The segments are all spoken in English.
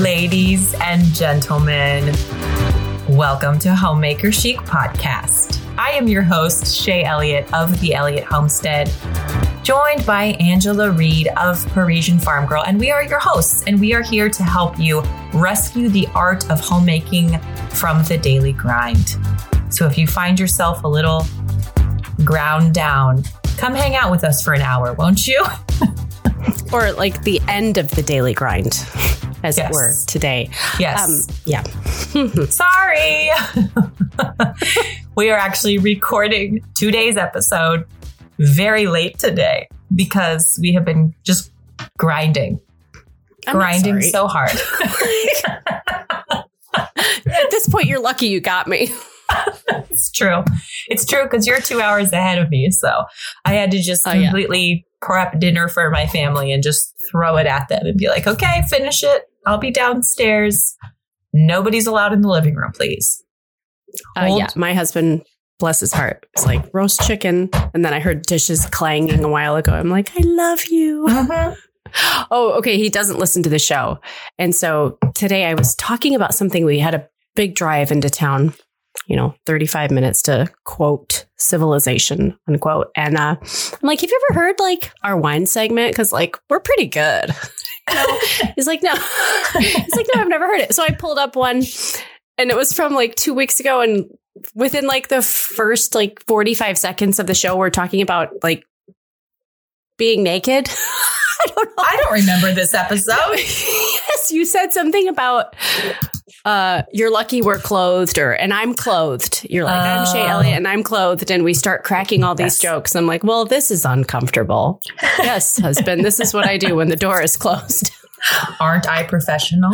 Ladies and gentlemen, welcome to Homemaker Chic Podcast. I am your host, Shaye Elliott of the Elliott Homestead, joined by Angela Reed of Parisian Farm Girl, and we are your hosts, and we are here to help you rescue the art of homemaking from the daily grind. So if you find yourself a little ground down, come hang out with us for an hour, won't you? or like the end of the daily grind, as Yes. it were, today. Yes. Um, yeah. Sorry. we are actually recording today's episode very late today because we have been just grinding, I'm grinding so hard. At this point, you're lucky you got me. it's true. It's true because you're two hours ahead of me. So I had to just Oh, yeah. Prep dinner for my family and just throw it at them and be like, okay, finish it. I'll be downstairs. Nobody's allowed in the living room, please. Uh, yeah, my husband, bless his heart, was like roast chicken, and then I heard dishes clanging a while ago. I'm like, I love you. Oh, okay. He doesn't listen to the show, and so today I was talking about something. We had a big drive into town. You know, 35 minutes to quote civilization, unquote. And uh, I'm like, have you ever heard like our wine segment? Because like we're pretty good. no. He's like, no. He's like, no, I've never heard it. So I pulled up one and it was from like two weeks ago. And within like the first like 45 seconds of the show, we're talking about like being naked. I don't know. I don't remember this episode. yes, you said something about uh you're lucky we're clothed or and I'm clothed. You're like, I'm Shaye Oh. Elliott and I'm clothed. And we start cracking all these Yes. jokes. I'm like, well, this is uncomfortable. yes, husband, this is what I do when the door is closed. Aren't I professional?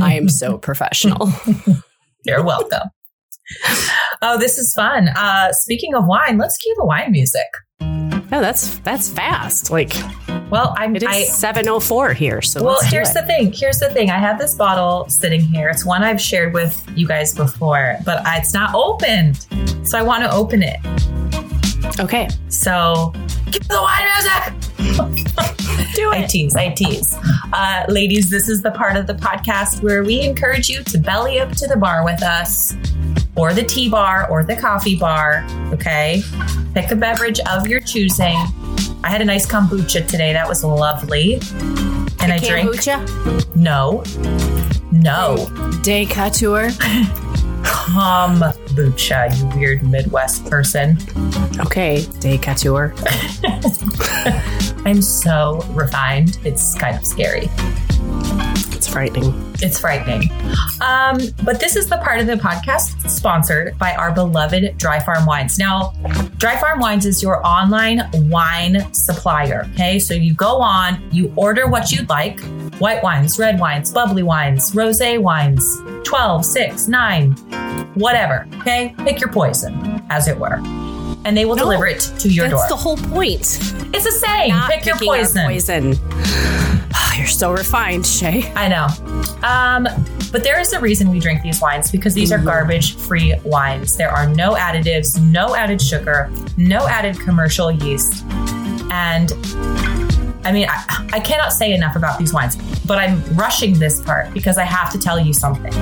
I am so professional. You're welcome. Oh, this is fun. Uh, speaking of wine, let's cue the wine music. No, that's that's fast. Like Well, I'm. it is I, 704 here. So well, here's the thing. Here's the thing. I have this bottle sitting here. It's one I've shared with you guys before, but I, it's not opened, so I want to open it. Okay. So, cue the wine music. Do it. I tease, I tease. Uh, ladies, this is the part of the podcast where we encourage you to belly up to the bar with us, or the tea bar, or the coffee bar. Okay. Pick a beverage of your choosing. I had a nice kombucha today. That was lovely. And I drank. Kombucha, No. No. de couture. Kombucha, you weird Midwest person. Okay, de couture. I'm so refined. It's kind of scary. It's frightening. It's frightening. Um, but this is the part of the podcast sponsored by our beloved Dry Farm Wines. Now, Dry Farm Wines is your online wine supplier. Okay. So you go on, you order what you'd like white wines, red wines, bubbly wines, rose wines, 12, 6, 9, whatever. Okay. Pick your poison, as it were. And they will No, deliver it to your That's door. That's the whole point. it's a saying. Not Pick your poison. poison. You're so refined, Shaye. I know. Um, but there is a reason we drink these wines because these are Mhm. garbage free wines. There are no additives, no added sugar, no added commercial yeast. And I mean, I, I cannot say enough about these wines, but I'm rushing this part because I have to tell you something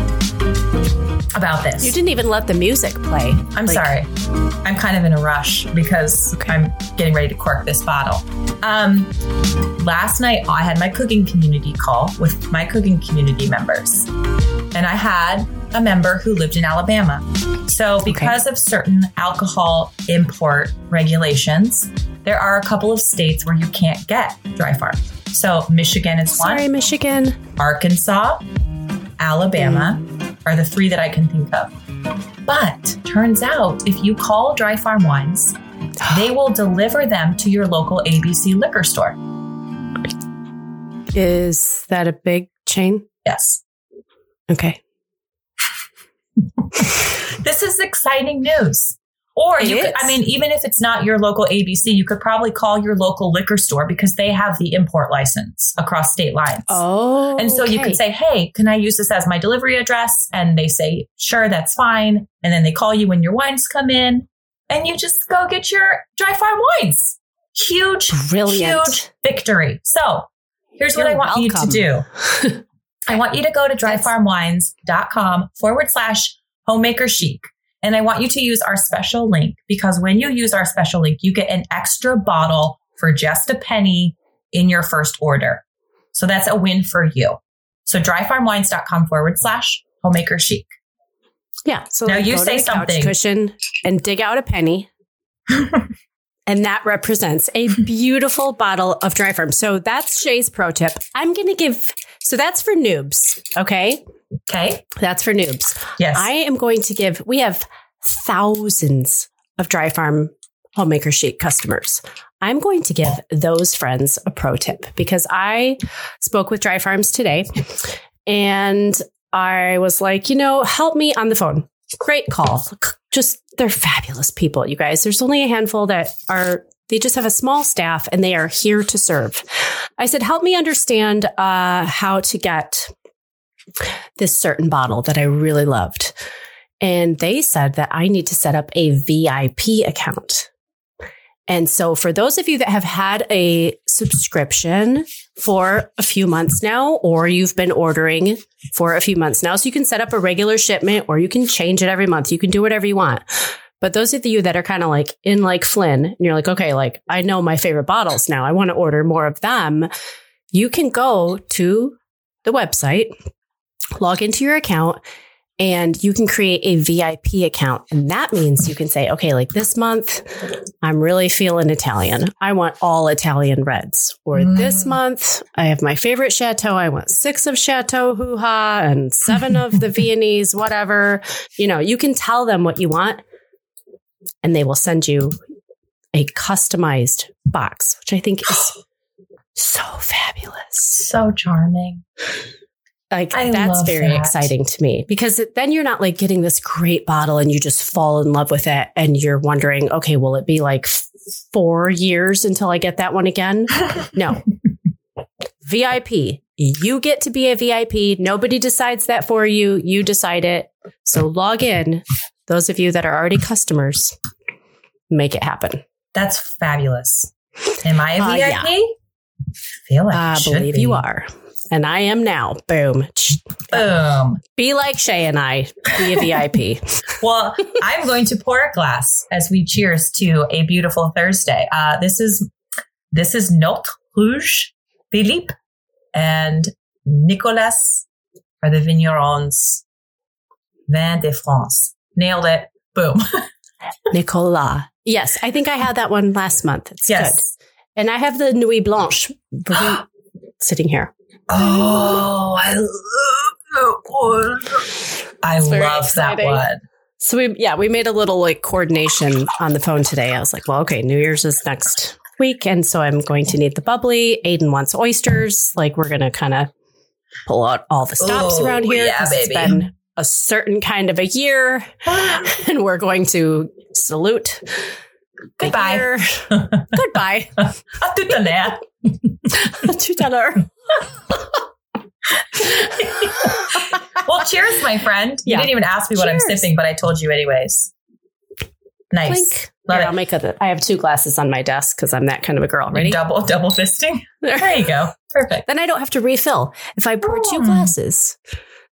about this. You didn't even let the music play. I'm Like, sorry. I'm kind of in a rush because I'm getting ready to cork this bottle. Um, last night, I had my cooking community call with my cooking community members, and I had a member who lived in Alabama. So, because of certain alcohol import regulations, there are a couple of states where you can't get dry farm. So, Michigan is one. Sorry, Michigan. Arkansas, Alabama are the three that I can think of. But turns out if you call Dry Farm Wines, they will deliver them to your local ABC liquor store. Is that a big chain? Yes. Okay. This is exciting news. Or It you could. I mean, even if it's not your local ABC, you could probably call your local liquor store because they have the import license across state lines. Oh. And so you okay. could say, Hey, can I use this as my delivery address? And they say, Sure, that's fine. And then they call you when your wines come in and you just go get your dry farm wines. Huge, Brilliant. huge victory. So here's what You're I want you to do I want you to go to dryfarmwines.com forward slash homemaker chic. And I want you to use our special link because when you use our special link, you get an extra bottle for just a penny in your first order. So that's a win for you. So dryfarmwines.com forward slash homemaker chic. Yeah. So Now like, you say something. cushion and dig out a penny. and that represents a beautiful bottle of dry farm. So that's Shaye's pro tip. I'm going to give, so that's for noobs. Okay. Okay. That's for noobs. Yes. I am going to give, we have thousands of dry farm homemaker chic customers. I'm going to give those friends a pro tip because I spoke with dry farms today and I was like, you know, help me on the phone. Great call. Just, they're fabulous people, you guys. There's only a handful that are, they just have a small staff and they are here to serve. I said, help me understand uh, how to get this certain bottle that I really loved. And they said that I need to set up a VIP account. And so, for those of you that have had a subscription for a few months now, or you've been ordering for a few months now, so you can set up a regular shipment or you can change it every month. You can do whatever you want. But those of you that are kind of like in like Flynn, and you're like, okay, like I know my favorite bottles now, I want to order more of them. You can go to the website, log into your account, and you can create a VIP account. And that means you can say, okay, like this month, I'm really feeling Italian. I want all Italian reds. Or Mm. this month, I have my favorite chateau. I want six of Chateau Hoo Ha and seven of the Viennese, whatever. You know, you can tell them what you want, and they will send you a customized box, which I think is so fabulous. so charming. Like I that's very that. exciting to me because then you're not like getting this great bottle and you just fall in love with it and you're wondering, okay, will it be like four years until I get that one again? No. VIP. You get to be a VIP. Nobody decides that for you. You decide it. So log in. Those of you that are already customers, make it happen. That's fabulous. Am I a Uh, VIP? yeah. feel like I I should believe be. you are. And I am now. Boom. Boom. Be like Shaye and I. Be a VIP. Well, I'm going to pour a glass as we cheers to a beautiful Thursday. Uh, this is this is Notre Rouge, Philippe, and Nicolas are the vignerons. Vin de France. Nailed it. Boom. Nicola. Yes, I think I had that one last month. It's good. yes. And I have the Nuit Blanche sitting here. Oh, I love that one. I It's very love exciting. that one. So we yeah, we made a little like coordination on the phone today. I was like, well, okay, New Year's is next week. And so I'm going to need the bubbly. Aiden wants oysters. Like we're gonna kind of pull out all the stops Oh, around here. yeah, 'cause baby. It's been a certain kind of a year. And we're going to salute Goodbye. Goodbye. À tout à l'heure. Tout à l'heure. Well, cheers, my friend. You Yeah. didn't even ask me what I'm sipping, but I told you anyways. Nice. Love Here, it. I'll make a. I have two glasses on my desk because I'm that kind of a girl. Ready? Double double fisting. There you go. Perfect. Then I don't have to refill. If I pour two Mm. glasses,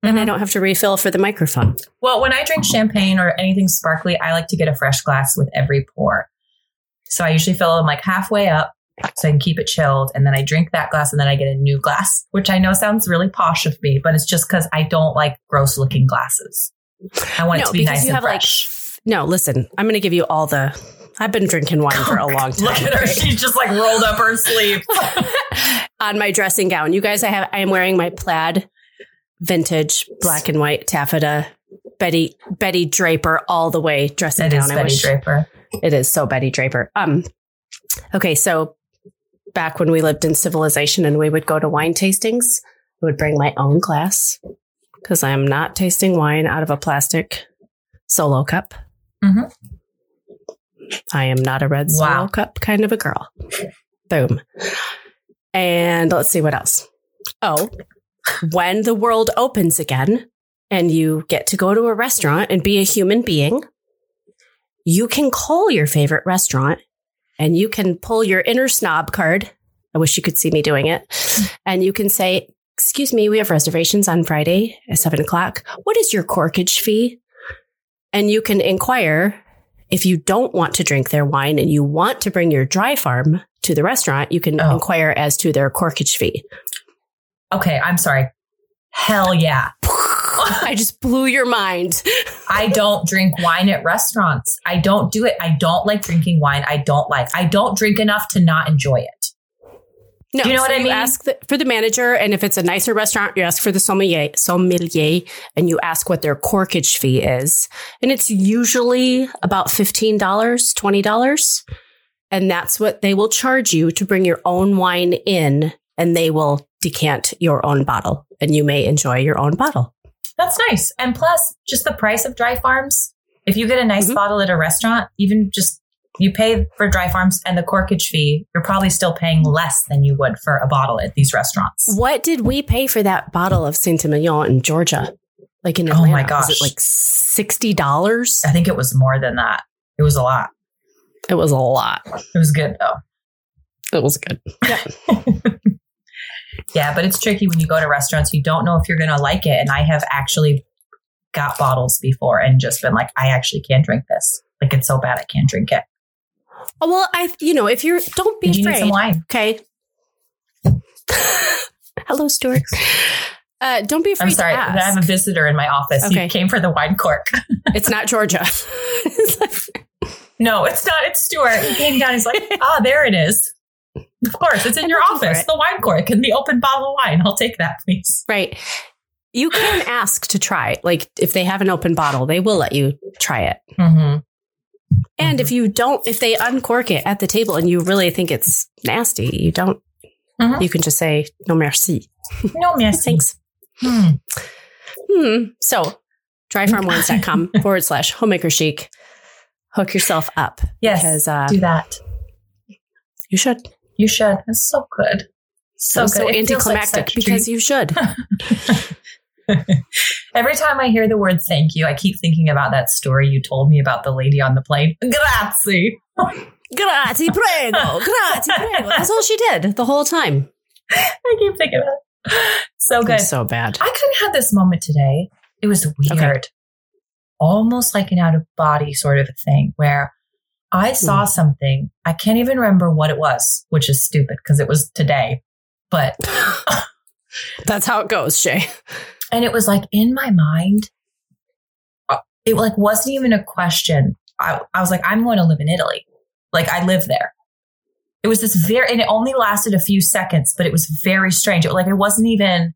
then I Mhm. don't have to refill for the microphone. Well, when I drink champagne or anything sparkly, I like to get a fresh glass with every pour. So I usually fill them like halfway up so I can keep it chilled. And then I drink that glass and then I get a new glass, which I know sounds really posh of me, but it's just because I don't like gross looking glasses. I want it to be nice and fresh. like. No, listen. I'm going to give you all the. I've been drinking wine for a long time. Look at her. She's just like rolled up her sleeve on my dressing gown. You guys, I have. I am wearing my plaid, vintage black and white taffeta. Betty Betty Draper all the way dressing gown. is I Betty wish- Draper. It is so Betty Draper. Um, okay, so back when we lived in civilization and we would go to wine tastings, I would bring my own glass because I am not tasting wine out of a plastic solo cup. Mhm. I am not a red solo Wow. cup kind of a girl. Boom. And let's see what else. Oh, when the world opens again and you get to go to a restaurant and be a human being, you can call your favorite restaurant and you can pull your inner snob card. I wish you could see me doing it. And you can say, excuse me, we have reservations on Friday at seven o'clock. What is your corkage fee? And you can inquire if you don't want to drink their wine and you want to bring your dry farm to the restaurant, you can Oh. inquire as to their corkage fee. Okay, I'm sorry. Hell yeah. I just blew your mind. I don't drink wine at restaurants. I don't do it. I don't like drinking wine. I don't like. I don't drink enough to not enjoy it. No, Do you know what I mean? ask the, for the manager, and if it's a nicer restaurant, you ask for the sommelier, sommelier, and you ask what their corkage fee is, and it's usually about fifteen dollars, twenty dollars, and that's what they will charge you to bring your own wine in, and they will decant your own bottle, and you may enjoy your own bottle. That's nice. And plus, just the price of dry farms. If you get a nice Mhm. bottle at a restaurant, even just you pay for dry farms and the corkage fee, you're probably still paying less than you would for a bottle at these restaurants. What did we pay for that bottle of Saint Emilion in Georgia? Like in Atlanta? Oh my was gosh. it like sixty dollars? I think it was more than that. It was a lot. It was a lot. It was good though. It was good. Yeah, but it's tricky when you go to restaurants. You don't know if you're going to like it. And I have actually got bottles before and just been like, I actually can't drink this. Like it's so bad I can't drink it. Oh, well, I, you know, if you're, don't be Did you need afraid. some wine? Okay. Hello, Stuart. Uh, don't be afraid I'm sorry. I have a visitor in my office. Okay. He came for the wine cork. it's not Georgia. no, it's not. It's Stuart. He came down. He's like, ah, there it is. Of course, it's in I'm your office. The wine cork and the open bottle of wine. I'll take that, please. right. You can ask to try. Like if they have an open bottle, they will let you try it. Mm-hmm. And if you don't, if they uncork it at the table and you really think it's nasty, you don't, Mhm. you can just say, no merci. No, merci. Thanks. Hmm. Hmm. So dryfarmwines.com forward slash homemaker chic. Hook yourself up Yes, because uh, do that. you should. You should. It's so good. So good. so It feels like anticlimactic because you should. Every time I hear the word thank you, I keep thinking about that story you told me about the lady on the plane. Grazie. Grazie, prego. Grazie, prego. That's all she did the whole time. I keep thinking about it. So good. So bad. I of had this moment today. It was weird. Okay. Almost like an out of body sort of thing where I saw Hmm. something. I can't even remember what it was, which is stupid because it was today. But, That's how it goes, Shaye. and it was like in my mind, uh, it like wasn't even a question. I, I was like, I'm going to live in Italy. Like I live there. It was this very, and it only lasted a few seconds, but it was very strange. It, like it wasn't even,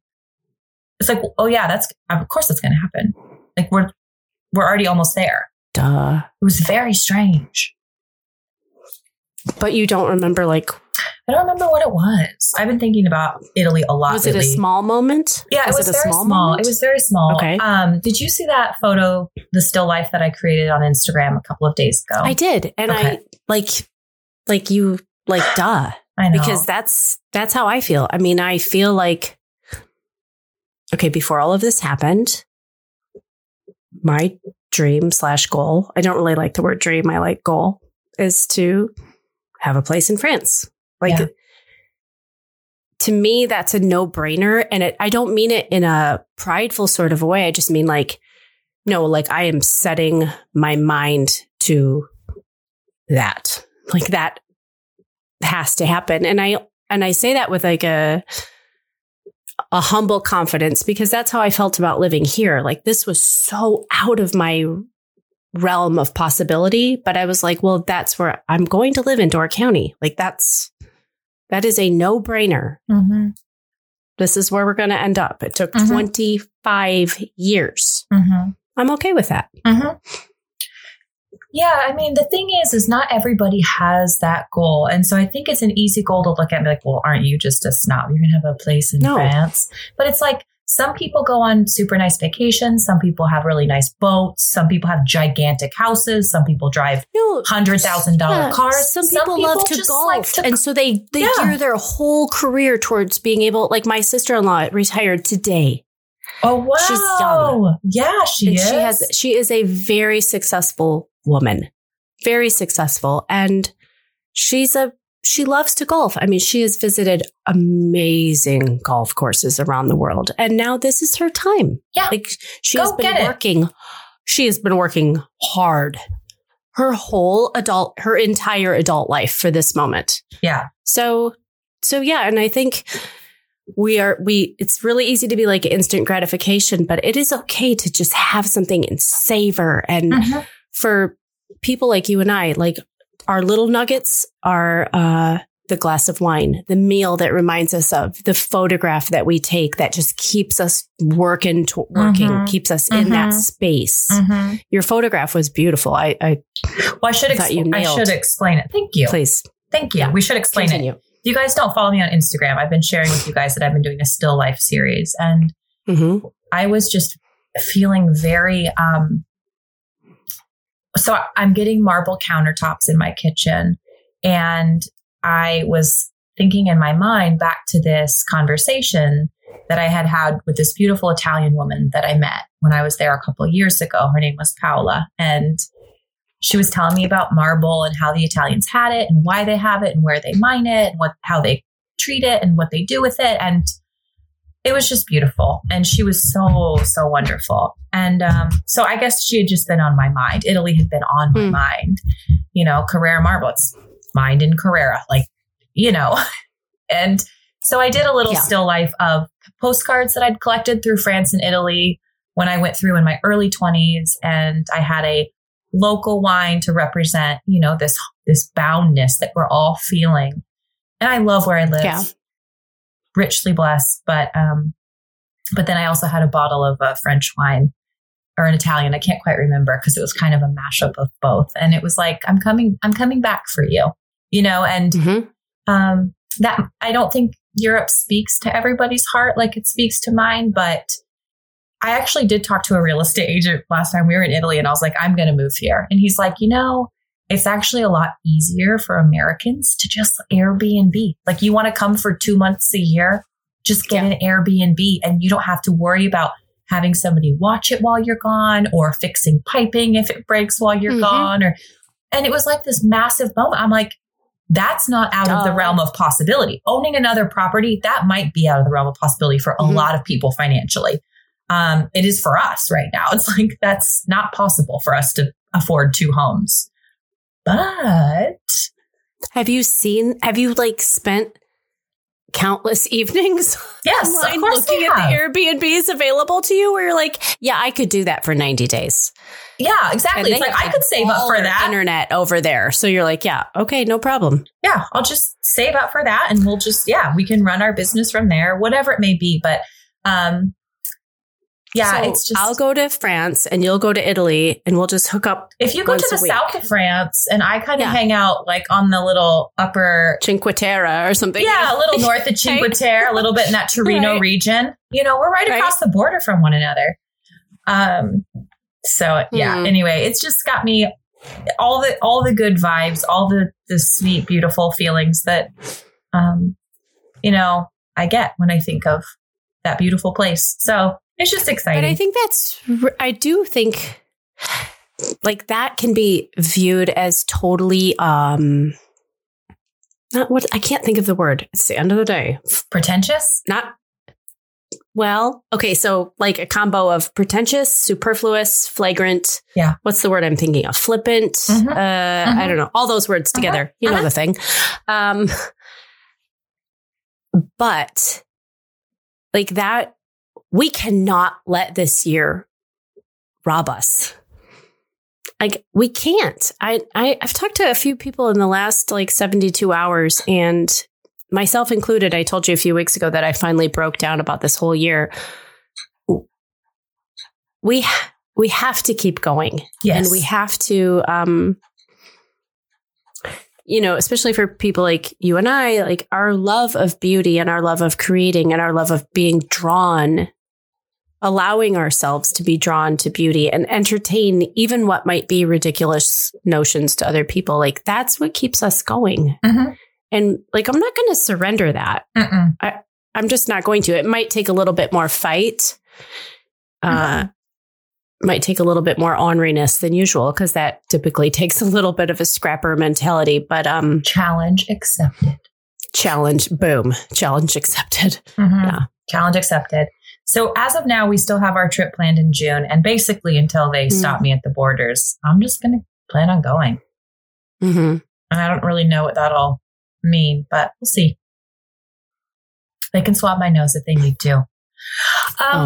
it's like, oh yeah, that's, of course that's going to happen. Like we're, we're already almost there. Duh. It was very strange. But you don't remember, like, I don't remember what it was. I've been thinking about Italy a lot. was it a small moment? Yeah, was it was, a very small. moment? It was very small. Okay. Um, did you see that photo, the still life that I created on Instagram a couple of days ago? I did. And I, like, like you, like, duh. I know. because that's that's how I feel. I mean, I feel like okay, before all of this happened, my dream slash goal, I don't really like the word dream, I like goal, is to have a place in France. Like Yeah. to me, that's a no-brainer. And it, I don't mean it in a prideful sort of a way. I just mean like, no, like I am setting my mind to that. Like that has to happen. And I and I say that with like a a humble confidence because that's how I felt about living here. Like this was so out of my realm of possibility, but I was like, well, that's where I'm going to live in Door County. Like that's that is a no-brainer. Mhm. This is where we're going to end up. It took Mhm. 25 years. Mhm. I'm okay with that. Mhm. Yeah, I mean, the thing is, is not everybody has that goal. And so I think it's an easy goal to look at and be like, well, aren't you just a snob? You're going to have a place in No. France. But it's like, some people go on super nice vacations. Some people have really nice boats. Some people have gigantic houses. Some people drive No, hundred thousand dollar Yeah, cars. Some people, love to golf, like to- and so they they Yeah. gear their whole career towards being able. Like my sister in law retired today, oh wow, she's young. Yeah, she and is. she has she is a very successful woman, very successful, and she's a she loves to golf. I mean, she has visited amazing golf courses around the world. And now this is her time. Yeah. Like she Go has been it. working. She has been working hard her whole adult, her entire adult life for this moment. Yeah. So, so yeah. And I think we are, we, it's really easy to be like instant gratification, but it is okay to just have something and savor. And Mhm. for people like you and I, like our little nuggets are, uh, the glass of wine, the meal that reminds us of the photograph that we take that just keeps us working, to, working, Mhm. keeps us in that Mhm. space. Mhm. Your photograph was beautiful. I, I Well, I should I thought you expl- I should explain it. Thank you. please Thank you. Yeah. We should explain it. continue. If you guys don't follow me on Instagram, I've been sharing with you guys that I've been doing a still life series and hmm I was just feeling very um so I'm getting marble countertops in my kitchen and I was thinking in my mind back to this conversation that I had had with this beautiful Italian woman that I met when I was there a couple years ago. Her name was Paola and she was telling me about marble and how the Italians had it and why they have it and where they mine it and what how they treat it and what they do with it and it was just beautiful. And she was so so wonderful. And um, so i guess she had just been on my mind. Italy had been on my Hmm. mind. You know Carrara marble it's mined in Carrara like you know. And so i did a little Yeah. still life of postcards that i'd collected through france and italy when i went through in my early 20s and i had a local wine to represent you know this this boundness that we're all feeling. And i love where i live. Yeah. Richly blessed. But um, but then I also had a bottle of uh, French wine or an Italian. I can't quite remember because it was kind of a mashup of both. And it was like I'm coming, I'm coming back for you, you know. And hmm um, that I don't think Europe speaks to everybody's heart like it speaks to mine, but. I actually did talk to a real estate agent last time we were in Italy and I was like, I'm going to move here. And he's like, you know, it's actually a lot easier for Americans to just Airbnb. Like you want to come for two months a year, just get Yeah. an Airbnb and you don't have to worry about having somebody watch it while you're gone or fixing piping if it breaks while you're Mhm. gone or and it was like this massive moment. I'm like, that's not out of the realm of possibility. Owning another property, that might be out of the realm of possibility for a Mhm. lot of people financially. Um, it is for us right now. It's like that's not possible for us to afford two homes. But Have you seen, have you like spent countless evenings yes, online of course looking at the Airbnbs available to you where you're like, yeah, I could do that for 90 days. Yeah, exactly. It's like I could save up for that. Internet over there. So you're like, yeah, okay, no problem. yeah, I'll just save up for that and we'll just, yeah, we can run our business from there, whatever it may be. But, um, yeah, So it's just, I'll go to France and you'll go to Italy and we'll just hook up if you go to the south of France and I kind of Yeah. hang out like on the little upper, Cinque Terre or something. yeah, a little north of Cinque Right. Terre, a little bit in that Torino Right. region, you know, we're right, Right. across the border from one another. Um, so yeah, Hmm. anyway, it's just got me all the, all the good vibes, all the, the sweet, beautiful feelings that, um, you know, I get when I think of that beautiful place. So it's just exciting. But I think that's, I do think like that can be viewed as totally, um, not what I can't think of the word. It's the end of the day. Pretentious? Not well, okay, so like a combo of pretentious, superfluous, flagrant. Yeah. What's the word I'm thinking of? Flippant. Mhm. Uh, I don't know. All those words Uh-huh. together. You know Uh-huh. the thing. Um, but like that, we cannot let this year rob us. Like we can't. I, I I've talked to a few people in the last like 72 hours and myself included. I told you a few weeks ago that I finally broke down about this whole year. We we have to keep going. Yes. And we have to, um, you know, especially for people like you and I, like our love of beauty and our love of creating and our love of being drawn, allowing ourselves to be drawn to beauty and entertain even what might be ridiculous notions to other people. Like that's what keeps us going. Mhm. And like, I'm not going to surrender that. Mm-mm. I'm just not going to. It might take a little bit more fight. Uh, might take a little bit more orneriness than usual because that typically takes a little bit of a scrapper mentality. But um, challenge accepted. Challenge, boom, challenge accepted. Mm-hmm. Yeah, challenge accepted. So as of now, we still have our trip planned in June, and basically until they mm-hmm. stop me at the borders, I'm just going to plan on going. Mm-hmm. And I don't really know what that'll mean, but we'll see. They can swab my nose if they need to. Um,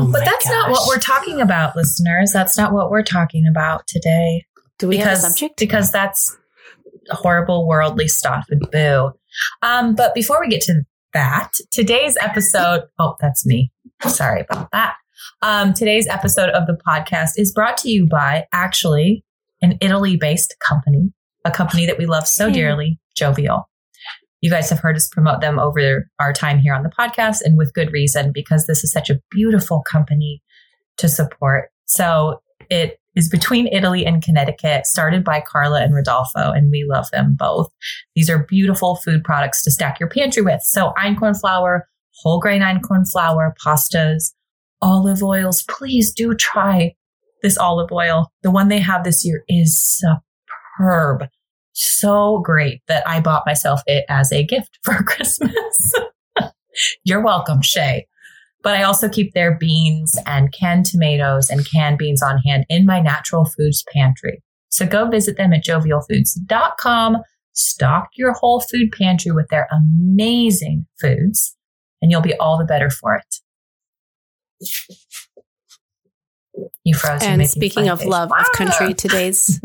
oh but that's gosh. not what we're talking about, listeners. That's not what we're talking about today. Do we because, have a subject? Because that's horrible worldly stuff and boo. Um, but before we get to that, today's episode, oh, that's me. Sorry about that. Um, today's episode of the podcast is brought to you by actually an Italy based company, a company that we love so dearly, Jovial. You guys have heard us promote them over our time here on the podcast and with good reason because this is such a beautiful company to support. So it is between Italy and Connecticut, started by Carla and Rodolfo, and we love them both. These are beautiful food products to stack your pantry with. So einkorn flour, whole grain einkorn flour, pastas, olive oils. Please do try this olive oil. The one they have this year is superb so great that I bought myself it as a gift for Christmas. You're welcome, Shaye. But I also keep their beans and canned tomatoes and canned beans on hand in my natural foods pantry. So go visit them at jovialfoods.com. Stock your whole food pantry with their amazing foods, and you'll be all the better for it. You froze. And speaking of love of country, today's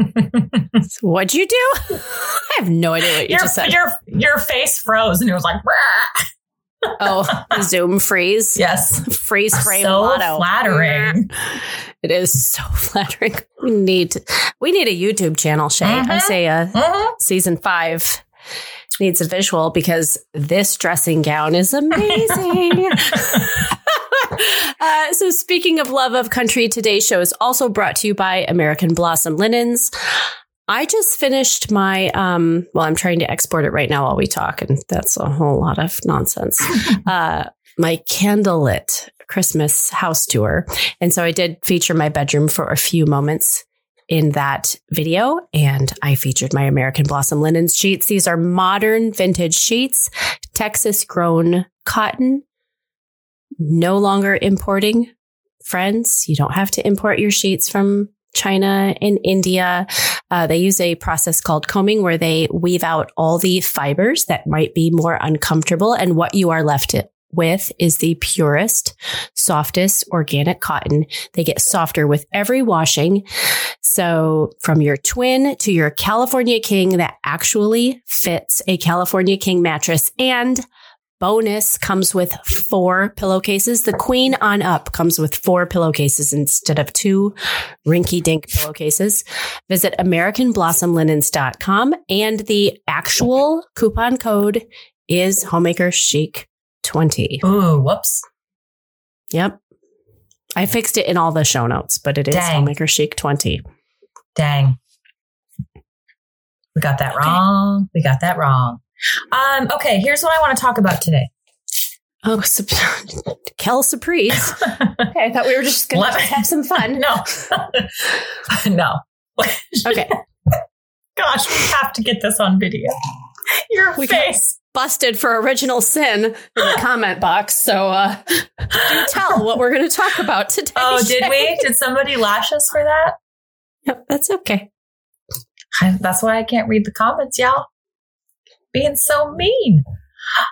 what'd you do? I have no idea what you your, just said. Your your face froze, and it was like. oh, Zoom freeze. Yes, freeze frame. So motto. flattering. It is so flattering. We need we need a YouTube channel, Shaye. Mm-hmm. I say uh, mm-hmm. season five needs a visual because this dressing gown is amazing. uh, so, speaking of love of country, today's show is also brought to you by American Blossom Linens. I just finished my, um, well, I'm trying to export it right now while we talk, and that's a whole lot of nonsense. uh, my candlelit Christmas house tour. And so I did feature my bedroom for a few moments in that video and I featured my American Blossom linen sheets. These are modern vintage sheets, Texas grown cotton no longer importing friends. You don't have to import your sheets from China and India. Uh, they use a process called combing where they weave out all the fibers that might be more uncomfortable. And what you are left with is the purest, softest organic cotton. They get softer with every washing. So from your twin to your California King that actually fits a California King mattress and bonus comes with four pillowcases. The queen on up comes with four pillowcases instead of two rinky dink pillowcases. Visit AmericanBlossomLinens.com and the actual coupon code is homemaker chic 20. Ooh, whoops. Yep. I fixed it in all the show notes, but it is Dang. homemaker chic 20. Dang. We got that okay. wrong. We got that wrong. Um, okay, here's what I want to talk about today. Oh, su- Kel surprise! okay, I thought we were just going to have some fun. No, no. okay. Gosh, we have to get this on video. Your we face busted for original sin in the comment box. So uh, do tell what we're going to talk about today. Oh, did we? Did somebody lash us for that? Yep, that's okay. that's why I can't read the comments, y'all being so mean.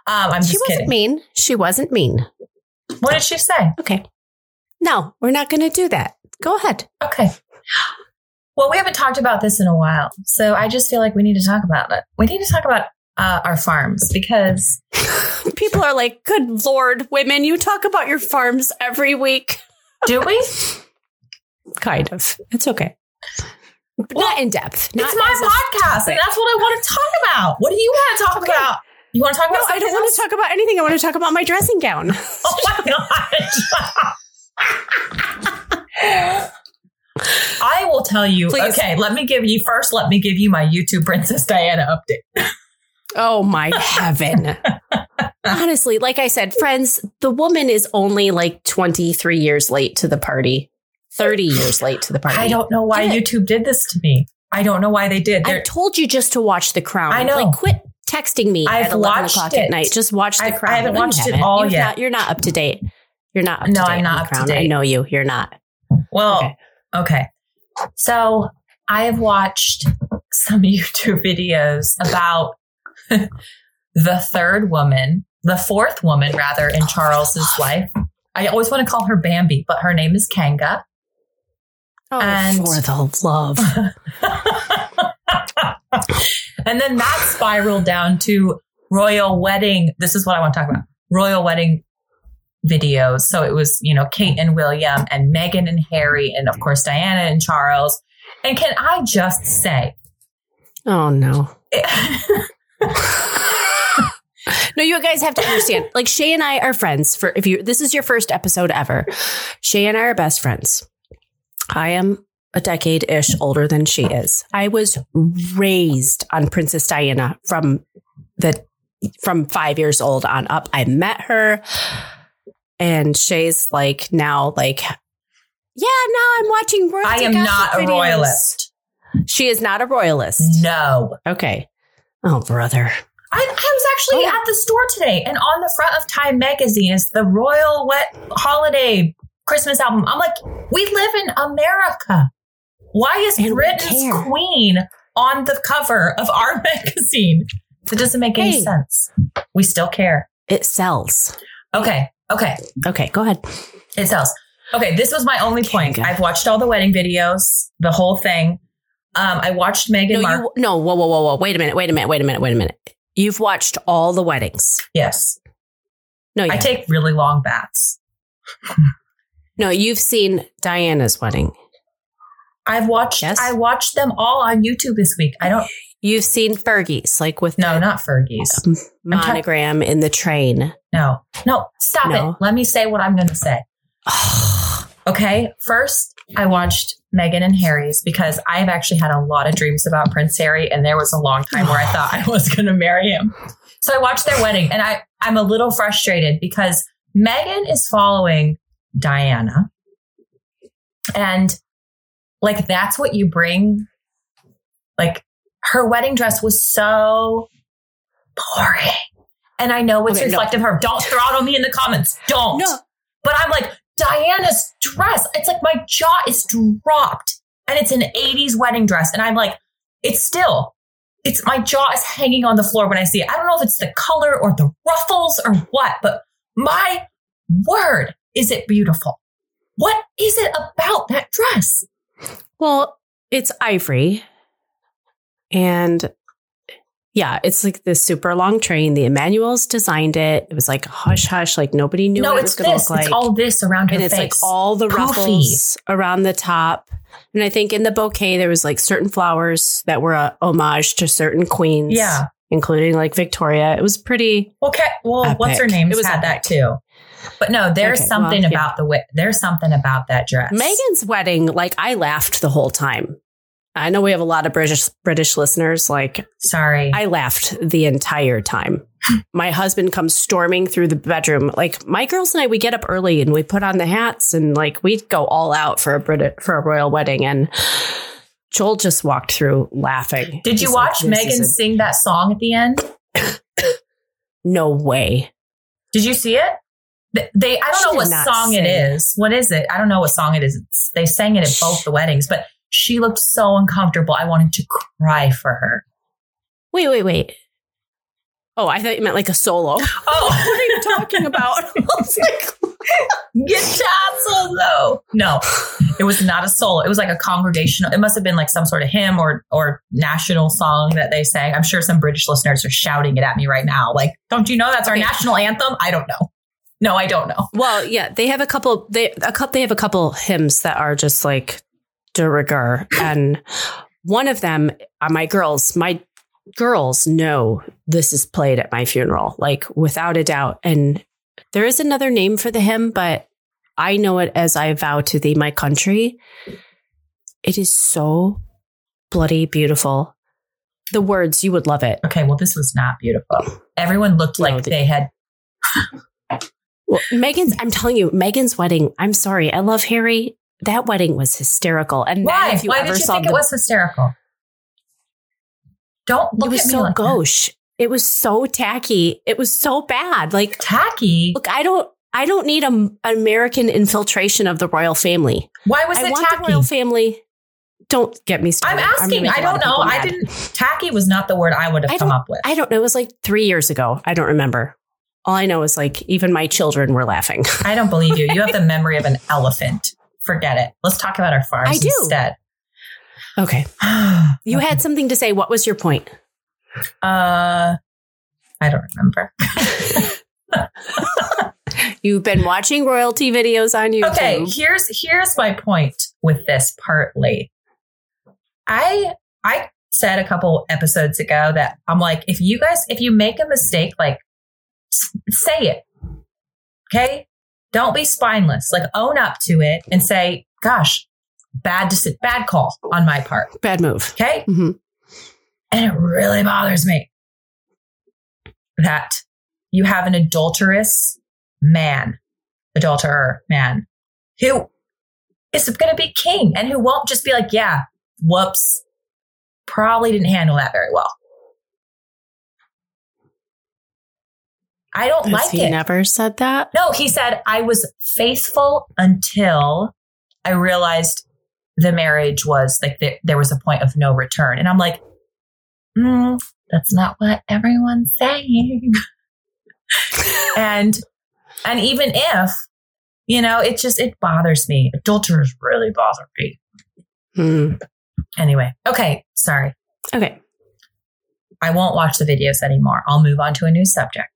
Um, I'm she wasn't kidding. mean. She wasn't mean. What did she say? Okay. No, we're not going to do that. Go ahead. Okay. Well, we haven't talked about this in a while. So I just feel like we need to talk about it. We need to talk about uh, our farms because people are like, good Lord, women, you talk about your farms every week. Do we? kind of. It's okay. Well, not in depth. Not it's my podcast, and that's what I want to talk about. What do you want to talk okay. about? You want to talk about? No, I don't else? want to talk about anything. I want to talk about my dressing gown. oh my gosh! I will tell you. Please. Okay, let me give you first. Let me give you my YouTube Princess Diana update. Oh my heaven. Honestly, like I said, friends, the woman is only like 23 years late to the party. 30 years late to the party. I don't know why it. YouTube did this to me. I don't know why they did. I They're- told you just to watch The Crown. I know. Like, quit texting me I've at 11 watched o'clock it. at night. Just watch The I've- I haven't No, watched it haven't. all You've yet. Not, you're not up to date. You're not up No, to date. I'm not up to date. I know you. You're not. well, Okay. okay. So I have watched some YouTube videos about the third woman, the fourth woman, rather, in Charles's life. I always want to call her Bambi, but her name is Kanga. Oh, And- for the love. and then that spiraled down to royal wedding. This is what I want to talk about royal wedding videos. So it was, you know, Kate and William and Meghan and Harry, and of course, Diana and Charles. And can I just say, Oh, no. No, you guys have to understand. Like Shaye and I are friends. For if you this is your first episode ever, Shaye and I are best friends. I am a decade ish older than she is. I was raised on Princess Diana from the from five years old on up. I met her, and Shaye's like now like, yeah, now I'm watching. Royal. I am not a royalist. She is not a royalist. No. Okay. Oh, brother. I, I was actually Oh. at the store today, and on the front of Time magazine is the Royal Wet Holiday Christmas album. I'm like, we live in America. Why is And Britain's queen on the cover of our magazine? That doesn't make any sense. We still care. It sells. Okay. Okay. Okay, go ahead. It sells. Okay. This was my only point. I've watched all the wedding videos, the whole thing. Um, I watched Meghan No, Markle. you, no, whoa, whoa, whoa, whoa. Wait a minute, wait a minute, wait a minute, wait a minute. You've watched all the weddings. Yes. No, you I haven't. take really long baths. no, you've seen Diana's wedding. I've watched Yes? I watched them all on YouTube this week. I don't You've seen Fergie's, like with no, the not Fergie's. monogram in the train. No. No, stop No. it. Let me say what I'm going to say. Okay? First, I watched Meghan and Harry's because I've actually had a lot of dreams about Prince Harry and there was a long time where I oh. thought I was going to marry him. So I watched their wedding and I I'm a little frustrated because Meghan is following Diana. And like that's what you bring like her wedding dress was so boring. And I know it's Okay, no. reflective of her. Don't throttle me in the comments. Don't. No. But I'm like, Diana's dress, it's like my jaw is dropped. And it's an 80s wedding dress. And I'm like, it's still, it's my jaw is hanging on the floor when I see it. I don't know if it's the color or the ruffles or what, but my word, is it beautiful? What is it about that dress? Well, it's ivory. And yeah, it's like this super long train. The Emanuel's designed it. It was like hush hush, like nobody knew no, what it it's was going to look like. It's all this around her and it's face. like all the Poofy. ruffles around the top. And I think in the bouquet there was like certain flowers that were a homage to certain queens. Yeah. Including like Victoria. It was pretty Okay. Well, what's her name? It was had that too. But no, there's Okay, something well, yeah. about the way, there's something about that dress. Meghan's wedding, like I laughed the whole time. I know we have a lot of British British listeners. Like Sorry. I laughed the entire time. My husband comes storming through the bedroom. Like my girls and I, we get up early and we put on the hats and like we go all out for a Brit for a royal wedding. And Joel just walked through laughing. Did you like, watch "This Meghan sing that song at the end? No way. Did you see it? Th- They, I don't She know what song it is. What is it? I don't know what song. It's, they sang it at both the weddings, but she looked so uncomfortable. I wanted to cry for her. Wait, wait, wait. Oh, I thought you meant like a solo. Oh, what are you talking about? Like, guitar solo. No, it was not a solo. It was like a congregational. It must have been like some sort of hymn or or national song that they sang. I'm sure some British listeners are shouting it at me right now. Like, don't you know that's our Okay. national anthem? I don't know. No, I don't know. Well, yeah, they have a couple. They a couple. They have a couple hymns that are just like de rigueur, and one of them uh, my girls. My girls know this is played at my funeral, like without a doubt. And there is another name for the hymn, but I know it as "I vow to thee, my country." It is so bloody beautiful. The words you would love it. Okay, well, this was not beautiful. Everyone looked like No, the- they had. Well, Meghan's, I'm telling you, Meghan's wedding. I'm sorry. I love Harry. That wedding was hysterical. And Why? if you Why ever did you saw think the, it was hysterical? Don't look it was at me so like that. gauche. It was so tacky. It was so bad. Like, tacky. look, I don't, I don't need a, an American infiltration of the royal family. Why was I it want tacky? the royal family. Don't get me started. I'm asking. make I don't know. I didn't. Tacky was not the word I would have I come up with. I don't know. It was like three years ago. I don't remember. All I know is like even my children were laughing. I don't believe you. You have the memory of an elephant. Forget it. Let's talk about our farms I do. instead. Okay. You had something to say. What was your point? Uh, I don't remember. You've been watching royalty videos on YouTube. Okay, here's here's my point with this partly. I I said a couple episodes ago that I'm like, if you guys, if you make a mistake, like say it. Okay? Don't be spineless. Like own up to it and say, gosh, bad deci- bad call on my part. Bad move. Okay? Mhm. And it really bothers me that you have an adulterous man, adulterer man, who is going to be king and who won't just be like, yeah, whoops, probably didn't handle that very well. I don't Has like he it. He never said that? No, he said, I was faithful until I realized the marriage was like there, there was a point of no return. And I'm like, mm, that's not what everyone's saying. and and even if, you know, it just it bothers me. Adulterers really bother me. Hmm. Anyway, okay, sorry. Okay. I won't watch the videos anymore. I'll move on to a new subject.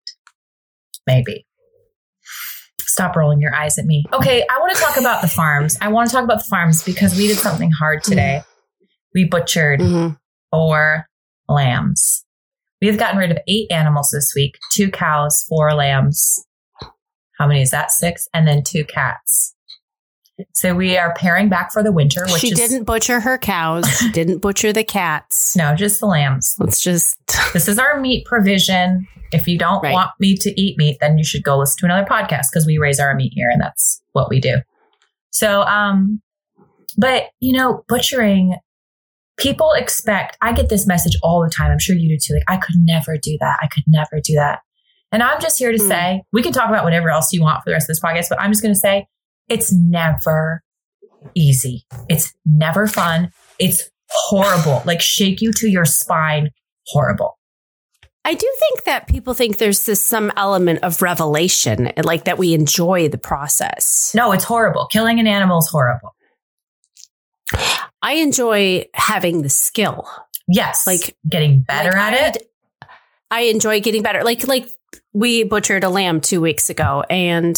Maybe. Stop rolling your eyes at me. Okay, I want to talk about the farms. I want to talk about the farms because we did something hard today. We butchered Mhm. four lambs. We have gotten rid of eight animals this week two cows, four lambs. How many is that? Six. And then two cats. So we are paring back for the winter, which She is didn't butcher her cows. She didn't butcher the cats. no, just the lambs. Let's just. This is our meat provision. If you don't Right. want me to eat meat, then you should go listen to another podcast because we raise our meat here and that's what we do. So, um, but you know, butchering, people expect, I get this message all the time. I'm sure you do too. Like, I could never do that. I could never do that. And I'm just here to Hmm. say, we can talk about whatever else you want for the rest of this podcast, but I'm just going to say it's never easy. It's never fun. It's horrible. Like shake you to your spine. Horrible. I do think that people think there's this some element of revelation, like that we enjoy the process. No, it's horrible. Killing an animal is horrible. I enjoy having the skill. Yes. Like- getting better Like, at it. I enjoy getting better. Like like we butchered a lamb two weeks ago, and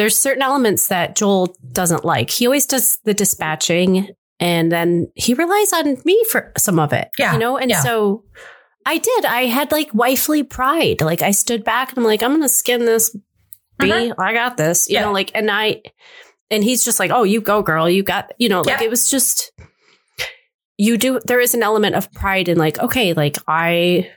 there's certain elements that Joel doesn't like. He always does the dispatching, and then he relies on me for some of it. Yeah, you know. And yeah. so I did. I had like wifely pride. Like I stood back and I'm like, I'm gonna skin this bee. Uh-huh. I got this. You Yeah. know, like, and I, and he's just like, oh, you go, girl. You got. You know, like Yeah. it was just. You do. There is an element of pride in like, okay, like I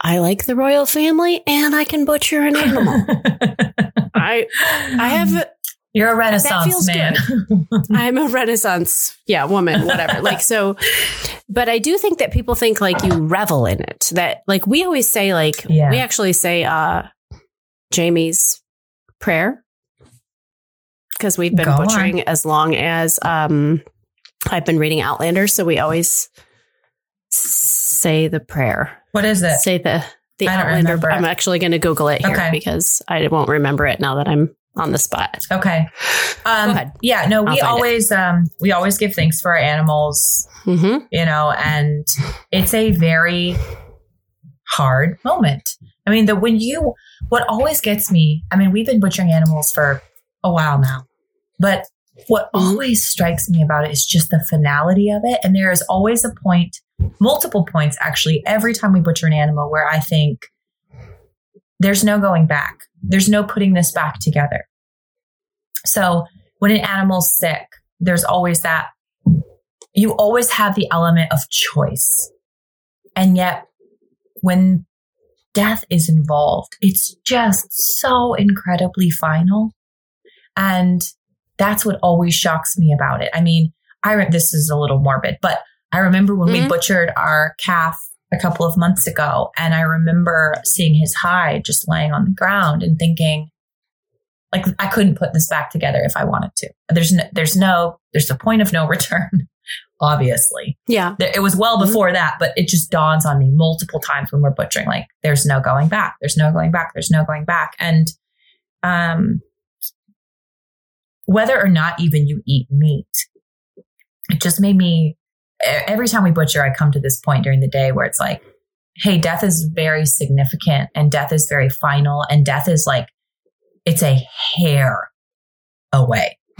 I like the royal family and I can butcher an animal. I I have You're a renaissance feels man. I'm a renaissance yeah, woman, whatever. like so but I do think that people think like you revel in it. That like we always say like Yeah. we actually say uh Jamie's prayer because we've been Go on. butchering as long as um I've been reading Outlander, so we always say the prayer what is it? say the the I don't outlander. Remember. I'm actually going to Google it here Okay. because I won't remember it now that I'm on the spot. Okay. Um, Yeah, no, we always um, we always give thanks for our animals, Mm-hmm. you know, and it's a very hard moment. I mean, the when you what always gets me, I mean, we've been butchering animals for a while now, but what always strikes me about it is just the finality of it. And there is always a point, multiple points actually, every time we butcher an animal where I think there's no going back. There's no putting this back together. So when an animal's sick, there's always that. You always have the element of choice. And yet, when death is involved, it's just so incredibly final. And that's what always shocks me about it. I mean, I re- this is a little morbid, but I remember when Mhm. we butchered our calf a couple of months ago, and I remember seeing his hide just laying on the ground and thinking, like, I couldn't put this back together if I wanted to. There's no, there's no, there's a point of no return, obviously. Yeah. It was well Mhm. before that, but it just dawns on me multiple times when we're butchering, like, there's no going back. There's no going back. There's no going back. And, um, whether or not even you eat meat, it just made me, every time we butcher, I come to this point during the day where it's like, hey, death is very significant and death is very final and death is like, it's a hair away.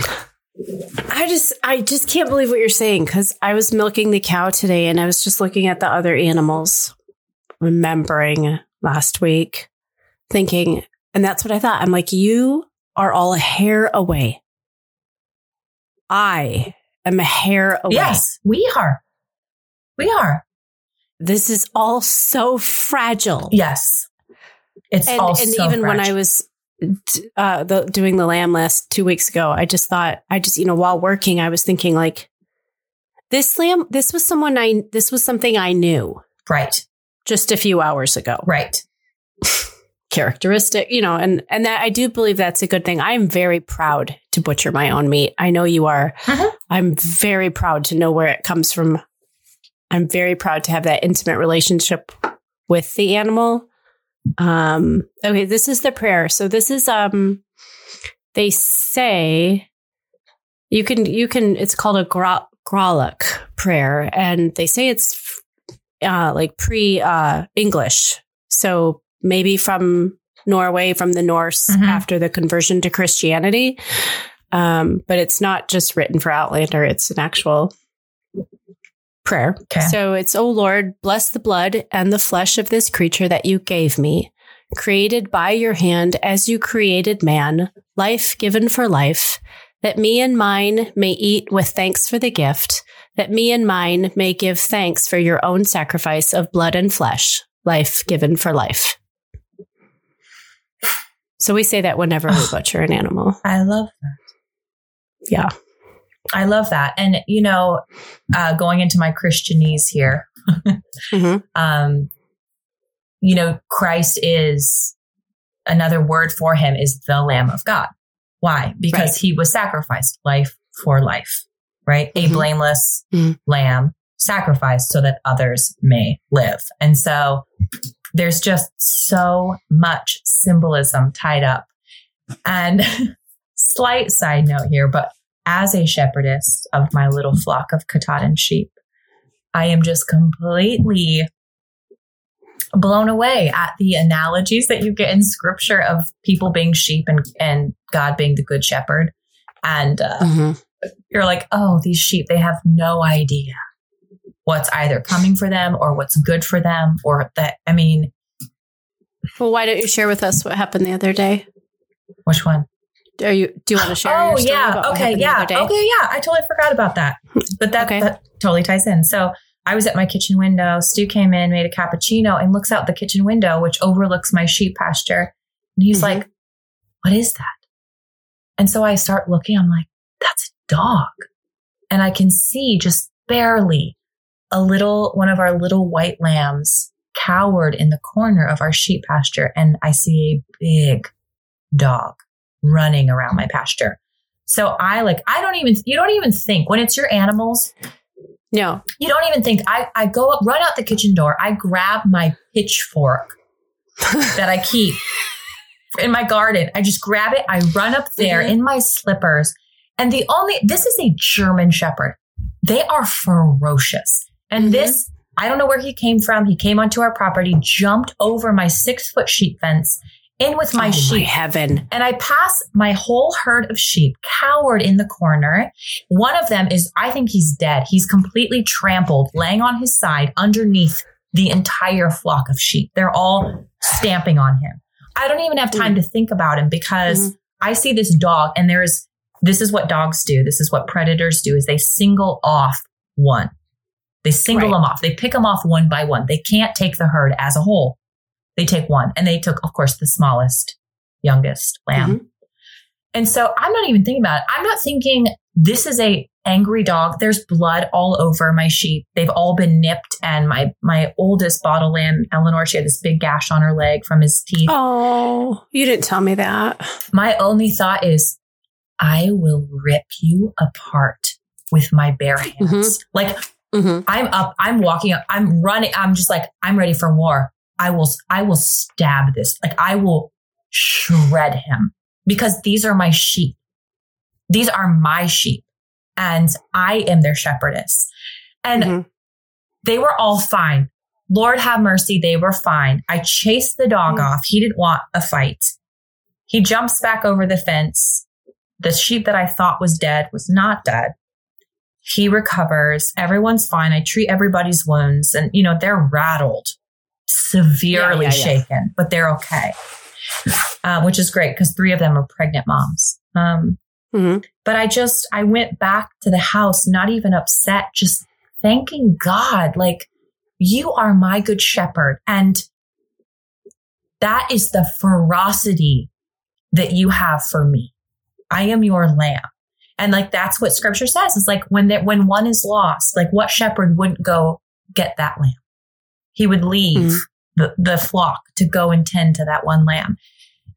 I just I just can't believe what you're saying because I was milking the cow today and I was just looking at the other animals, remembering last week, thinking, and that's what I thought. I'm like, you are all a hair away. I am a hair away. Yes, we are. We are. This is all so fragile. Yes. It's and, all and so even when I was uh, the, doing the lamb list two weeks ago, I just thought, I just, you know, while working, I was thinking like, this lamb, this was someone I, this was something I knew right, just a few hours ago. right. Characteristic, you know, and, and that I do believe that's a good thing. I am very proud to butcher my own meat. I know you are. Mhm. I'm very proud to know where it comes from. I'm very proud to have that intimate relationship with the animal. Um, okay, this is the prayer. So this is um they say you can you can it's called a gra- Gralloch prayer and they say it's uh like pre uh English. So maybe from Norway from the Norse Mhm. after the conversion to Christianity. Um, but it's not just written for Outlander, it's an actual prayer. Okay. So it's, O Lord, bless the blood and the flesh of this creature that you gave me, created by your hand as you created man, life given for life, that me and mine may eat with thanks for the gift, that me and mine may give thanks for your own sacrifice of blood and flesh, life given for life. So we say that whenever we butcher an animal. I love that. Yeah. I love that. And, you know, uh, going into my Christianese here, Mhm. um, you know, Christ is another word for him is the Lamb of God. Why? Because Right. he was sacrificed life for life, right? A Mhm. blameless Mhm. lamb sacrificed so that others may live. And so there's just so much symbolism tied up. And slight side note here, but as a shepherdess of my little flock of Katahdin sheep, I am just completely blown away at the analogies that you get in scripture of people being sheep and, and God being the good shepherd. And uh, Mhm. you're like, oh, these sheep, they have no idea what's either coming for them or what's good for them or that, I mean, Well, why don't you share with us what happened the other day? which one? Are you do you want to share? Oh yeah. Okay. Yeah. Okay. Yeah. I totally forgot about that. But that, Okay. that totally ties in. So I was at my kitchen window. Stu came in, made a cappuccino, and looks out the kitchen window, which overlooks my sheep pasture. And he's Mhm. like, "What is that?" And so I start looking. I'm like, "That's a dog," and I can see just barely a little one of our little white lambs cowered in the corner of our sheep pasture, and I see a big dog running around my pasture. So I like, I don't even, you don't even think when it's your animals, No. you don't even think. I, I go up, run out the kitchen door. I grab my pitchfork that I keep in my garden. I just grab it. I run up there Mhm. in my slippers. And the only, this is a German shepherd. They are ferocious. And Mhm. this, I don't know where he came from. He came onto our property, jumped over my six foot sheep fence in with my oh, sheep. heaven. And I pass my whole herd of sheep cowered in the corner. One of them is, I think he's dead. He's completely trampled, laying on his side underneath the entire flock of sheep. They're all stamping on him. I don't even have time to think about him because I see this dog and there's, this is what dogs do. This is what predators do is they single off one. They single Right. them off. They pick them off one by one. They can't take the herd as a whole. They take one. And they took, of course, the smallest, youngest lamb. And so I'm not even thinking about it. I'm not thinking this is a angry dog. There's blood all over my sheep. They've all been nipped. And my, my oldest bottle lamb, Eleanor, she had this big gash on her leg from his teeth. Oh, you didn't tell me that. My only thought is, I will rip you apart with my bare hands. Mhm. Like Mm-hmm. I'm up, I'm walking up, I'm running. I'm just like, I'm ready for war. I will, I will stab this. Like I will shred him because these are my sheep. These are my sheep and I am their shepherdess. And Mhm. they were all fine. Lord have mercy. They were fine. I chased the dog Mm. off. He didn't want a fight. He jumps back over the fence. The sheep that I thought was dead was not dead. He recovers. Everyone's fine. I treat everybody's wounds and, you know, they're rattled, severely Yeah, yeah, yeah. shaken, but they're okay. Uh, which is great because three of them are pregnant moms. Um, Mhm. but I just, I went back to the house, not even upset, just thanking God, like, you are my good shepherd. And that is the ferocity that you have for me. I am your lamb. And like, that's what scripture says. It's like when that, when one is lost, like what shepherd wouldn't go get that lamb? He would leave Mhm. the, the flock to go and tend to that one lamb.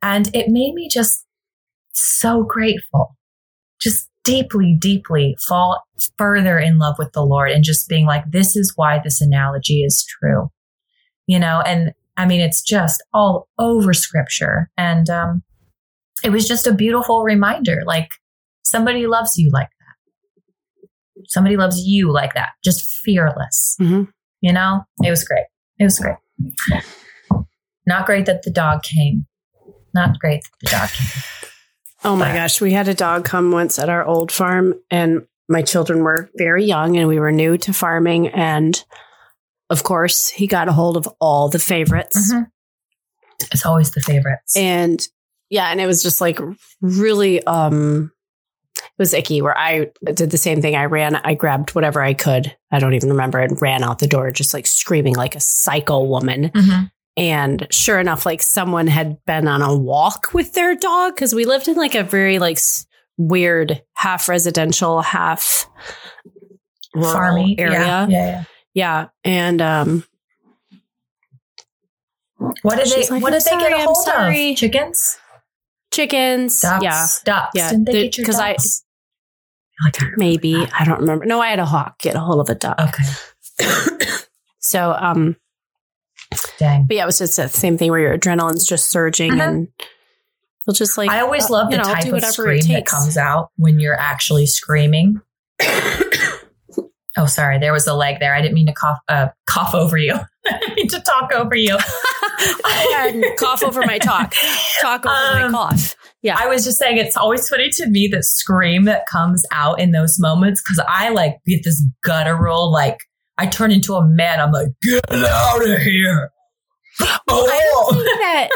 And it made me just so grateful, just deeply, deeply fall further in love with the Lord and just being like, this is why this analogy is true. You know, and I mean, it's just all over scripture. And um, it was just a beautiful reminder like, somebody loves you like that. Somebody loves you like that, just fearless. Mhm. You know, it was great. It was great. Not great that the dog came. Not great that the dog came. Oh my But- gosh, we had a dog come once at our old farm, and my children were very young, and we were new to farming. And of course, he got a hold of all the favorites. Mhm. It's always the favorites. And yeah, and it was just like really, um, was icky where I did the same thing. I ran, I grabbed whatever I could. I don't even remember and ran out the door, just like screaming like a psycho woman. Mhm. And sure enough, like someone had been on a walk with their dog because we lived in like a very like weird half residential, half rural Farmy area. Yeah, yeah, yeah. Yeah. And um What did She's they? like, what "I'm did they sorry, get a hold sorry." of? Chickens, chickens. ducks, Yeah. ducks. Yeah, Didn't they the- get your 'cause I- I Maybe. that. I don't remember. No, I had a hawk get a hold of a duck. Okay. So um Dang. but yeah, it was just the same thing where your adrenaline's just surging Mhm. and you'll just like I always love the know, type of scream that comes out when you're actually screaming. oh, sorry, there was a leg there. I didn't mean to cough uh, cough over you. I didn't mean to talk over you. cough over my talk. Talk over my Um, cough. Yeah. I was just saying it's always funny to me the scream that comes out in those moments because I like get this guttural like I turn into a man. I'm like, get out of here. I Oh. don't think that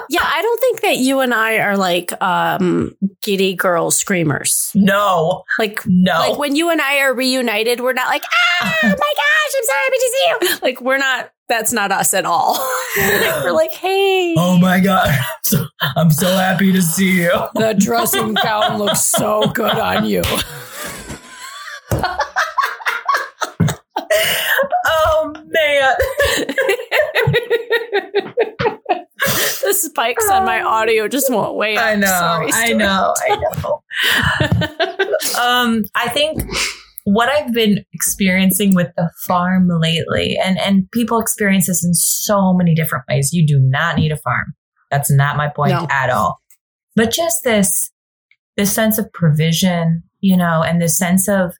yeah, I don't think that you and I are like um giddy girl screamers. no, Like no. like when you and I are reunited, we're not like, ah, oh my gosh, I'm so happy to see you. Like we're not that's not us at all. we're like, hey. oh my god, I'm so, I'm so happy to see you. The dressing gown looks so good on you. Oh man. the spikes on my audio just won't wait. I know. Sorry, I know. I know. um, I think what I've been experiencing with the farm lately, and and people experience this in so many different ways. You do not need a farm. That's not my point No. at all. But just this this sense of provision, you know, and this sense of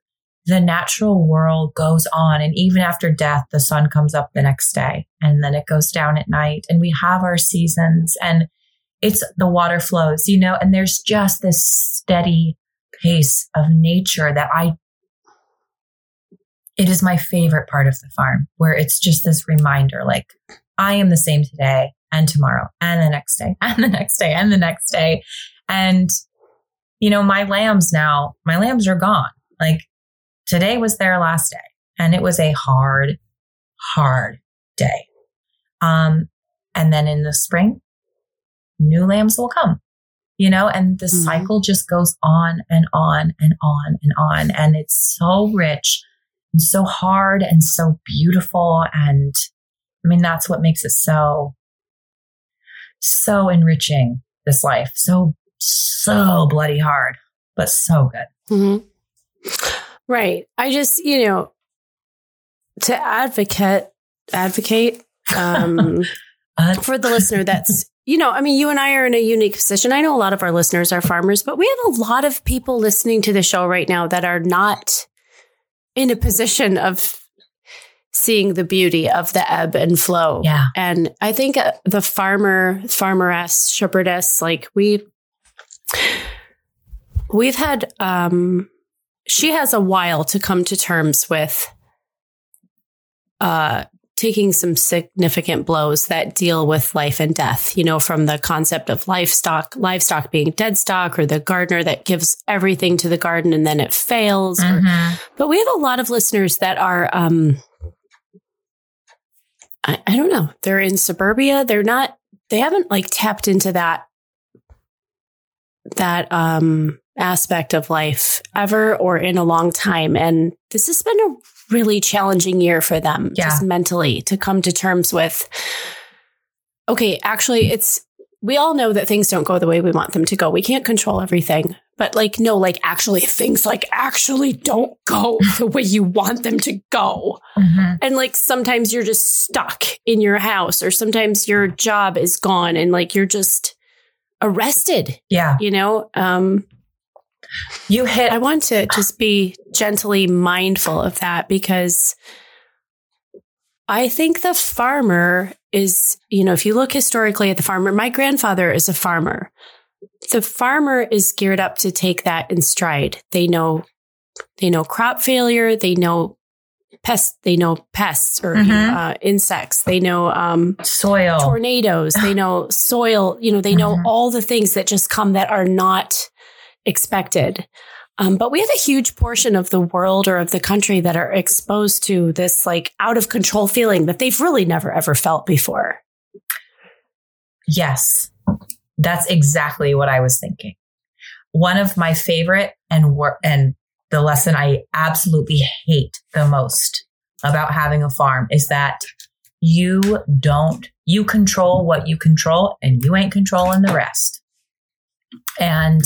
the natural world goes on and even after death the sun comes up the next day and then it goes down at night and we have our seasons and it's the water flows, you know, and there's just this steady pace of nature that I, it is my favorite part of the farm where it's just this reminder like, I am the same today and tomorrow and the next day and the next day and the next day. And, you know, my lambs now, my lambs are gone. Like today was their last day and it was a hard, hard day. Um, and then in the spring, new lambs will come. you know, and the Mhm. cycle just goes on and on and on and on. And it's so rich and so hard and so beautiful. And I mean, that's what makes it so, so enriching, this life. So, so bloody hard, but so good. Mhm. Right. I just, you know, to advocate, advocate um, for the listener that's, you know, I mean, you and I are in a unique position. I know a lot of our listeners are farmers, but we have a lot of people listening to the show right now that are not in a position of seeing the beauty of the ebb and flow. yeah. And I think uh, the farmer, farmeress, shepherdess, like we, we've had, um, she has a while to come to terms with, uh, taking some significant blows that deal with life and death, you know, from the concept of livestock, livestock being dead stock or the gardener that gives everything to the garden and then it fails. or- Mhm. but we have a lot of listeners that are, um, I, I don't know, they're in suburbia. They're not, they haven't like tapped into that, that, um, aspect of life ever or in a long time. And this has been a really challenging year for them, Yeah. just mentally to come to terms with, okay, actually, it's, we all know that things don't go the way we want them to go. We can't control everything. But like, no, like actually things like actually don't go the way you want them to go. Mhm. And like sometimes you're just stuck in your house or sometimes your job is gone and like you're just arrested, Yeah. you know? Um, You hit, I want to just be gently mindful of that because I think the farmer is, you know, if you look historically at the farmer, my grandfather is a farmer. The farmer is geared up to take that in stride. They know, they know crop failure. They know pests. They know pests or Mhm. uh, insects. They know um, soil. tornadoes. They know soil. You know, they know Mhm. all the things that just come that are not expected. Um, but we have a huge portion of the world or of the country that are exposed to this like out of control feeling that they've really never ever felt before. Yes, that's exactly what I was thinking. One of my favorite and wor- and the lesson I absolutely hate the most about having a farm is that you don't you control what you control and you ain't controlling the rest. And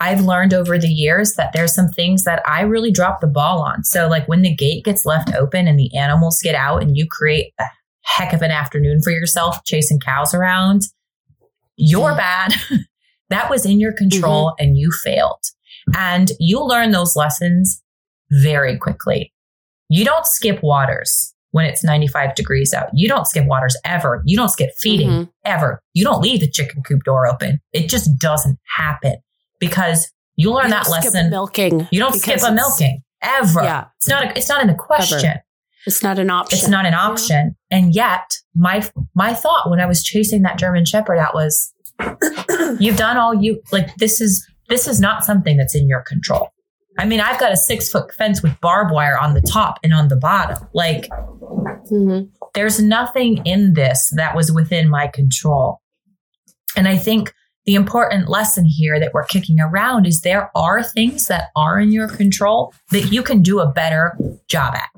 I've learned over the years that there's some things that I really drop the ball on. So like when the gate gets left open and the animals get out and you create a heck of an afternoon for yourself chasing cows around, you're bad. that was in your control and you failed. And you learn those lessons very quickly. You don't skip waters when it's 95 degrees out. You don't skip waters ever. You don't skip feeding Mhm. ever. You don't leave the chicken coop door open. It just doesn't happen because you learn You that skip lesson. milking. You don't skip a milking ever. Yeah, It's not. A, it's not in the question. it's not an option. It's not an option. And yet, my my thought when I was chasing that German Shepherd out was, you've done all you like. This is this is not something that's in your control. I mean, I've got a six foot fence with barbed wire on the top and on the bottom. Like, Mhm. there's nothing in this that was within my control. And I think the important lesson here that we're kicking around is there are things that are in your control that you can do a better job at.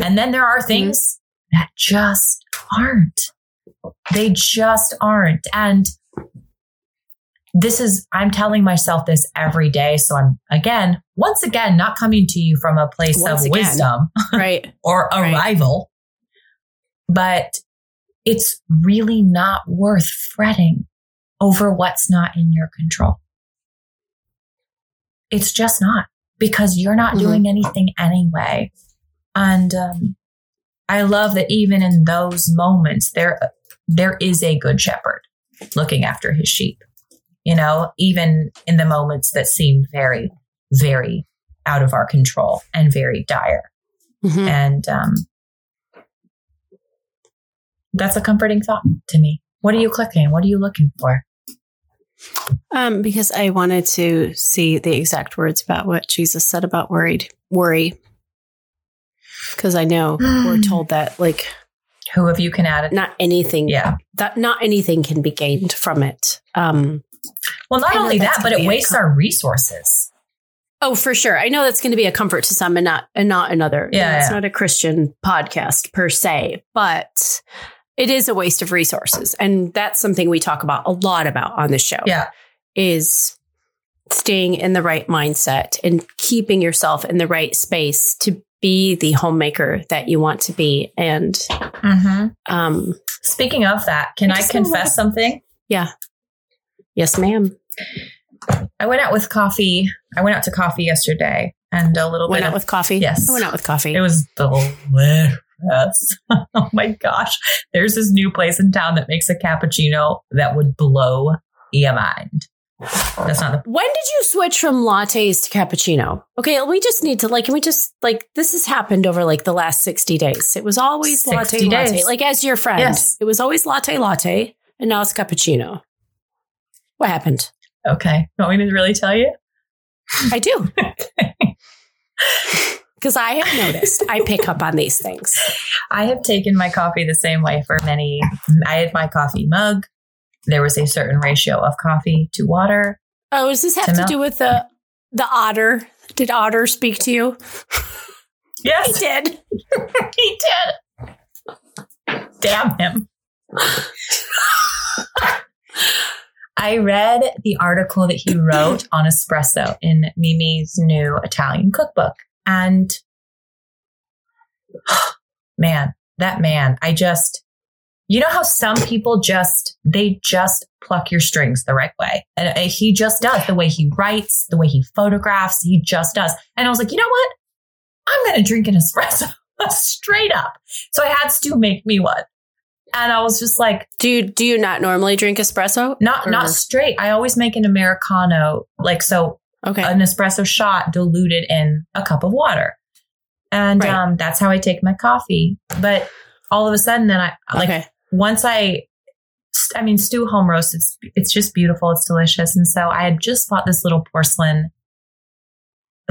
And then there are mm-hmm. things that just aren't. They just aren't. And this is, I'm telling myself this every day. So I'm, again, once again, not coming to you from a place Once of again. wisdom right. or Right. arrival, but it's really not worth fretting over what's not in your control. It's just not because you're not Mhm. doing anything anyway. And um, I love that even in those moments, there there is a good shepherd looking after his sheep. You know, even in the moments that seem very, very out of our control and very dire. Mhm. And um, that's a comforting thought to me. What are you clicking? What are you looking for? Um, because I wanted to see the exact words about what Jesus said about worried worry. Because I know we're told that like Who of you can add it? not anything Yeah. that not anything can be gained from it. Um Well, not only that, but it wastes com- our resources. Oh, for sure. I know that's going to be a comfort to some and not and not another. Yeah, it's yeah. not a Christian podcast per se, but it is a waste of resources, and that's something we talk about a lot about on the show. Yeah. is staying in the right mindset and keeping yourself in the right space to be the homemaker that you want to be. And Mm-hmm. um, Speaking of that, can I I confess something? yes, ma'am. I went out with coffee. I went out to coffee yesterday and a little Went bit out of, with coffee. Yes. I went out with coffee. it was delicious. oh my gosh. There's this new place in town that makes a cappuccino that would blow your mind. That's not the When did you switch from lattes to cappuccino? Okay, we just need to like, can we just like this has happened over like the last 60 days. It was always 60 latte latte. Like as your friend. Yes. It was always latte latte and now it's cappuccino. What happened? Okay. You want me to really tell you? I do. Because I have noticed I pick up on these things. I have taken my coffee the same way for many. I had my coffee mug. There was a certain ratio of coffee to water. Oh, does this have To to do with the the Oddur? Did Oddur speak to you? Yes, he did. he did. Damn him. I read the article that he wrote on espresso in Mimi's new Italian cookbook. And man, that man, I just, you know how some people just, they just pluck your strings the right way. And uh, he just does the way he writes, the way he photographs, he just does. And I was like, you know what? I'm going to drink an espresso straight up. So I had Stu make me one. And I was just like, Do you do you not normally drink espresso? not, Or- not straight. I always make an Americano, like, so Okay. an espresso shot diluted in a cup of water. And Right. um, that's how I take my coffee. But all of a sudden, then I like okay. once I, I mean, Stu home roast. It's it's just beautiful. It's delicious. And so I had just bought this little porcelain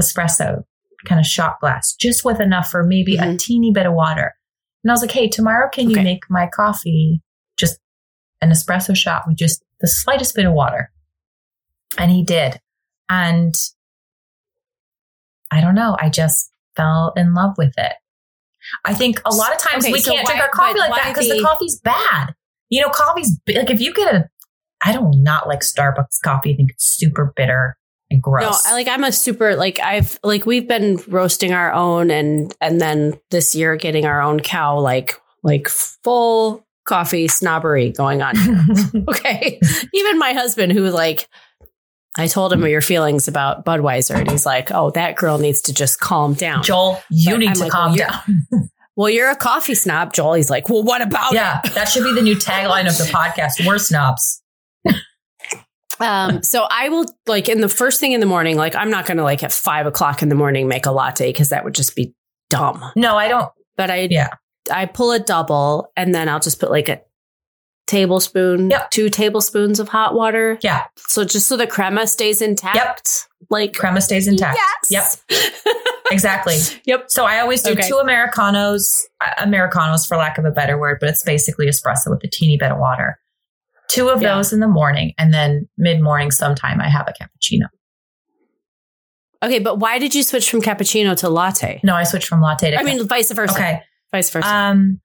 espresso kind of shot glass, just with enough for maybe a Mhm. teeny bit of water. And I was like, hey, tomorrow can you make my coffee just an espresso shot with just the slightest bit of water? And he did. And I don't know. I just fell in love with it. I think a lot of times Okay, we so can't drink our coffee like that because the the- coffee's bad. You know, coffee's like if you get a, I don't not like Starbucks coffee. I think it's super bitter and gross. No, I like I'm a super like I've like we've been roasting our own and and then this year getting our own cow like like full coffee snobbery going on. okay. Even my husband who like I told him your feelings about Budweiser and he's like, "Oh, that girl needs to just calm down." Joel, you But need I'm to like, calm well, down. well, you're a coffee snob, Joel. He's like, "Well, what about it?" yeah, that should be the new tagline of the podcast. We're snobs. Um, so I will like in the first thing in the morning, like I'm not gonna like at five o'clock in the morning make a latte because that would just be dumb. No, I don't. But I Yeah. I pull a double and then I'll just put like a tablespoon, Yep. two tablespoons of hot water. Yeah, So just so the crema stays intact. Yep. Like crema stays intact. Yes. Yep. exactly. yep. So I always do Okay. two Americanos, uh, Americanos for lack of a better word, but it's basically espresso with a teeny bit of water. Two of Yeah. those in the morning, and then mid morning sometime I have a cappuccino. Okay, but why did you switch from cappuccino to latte? No, I switched from latte to. I mean, vice versa. okay. Vice versa. Um,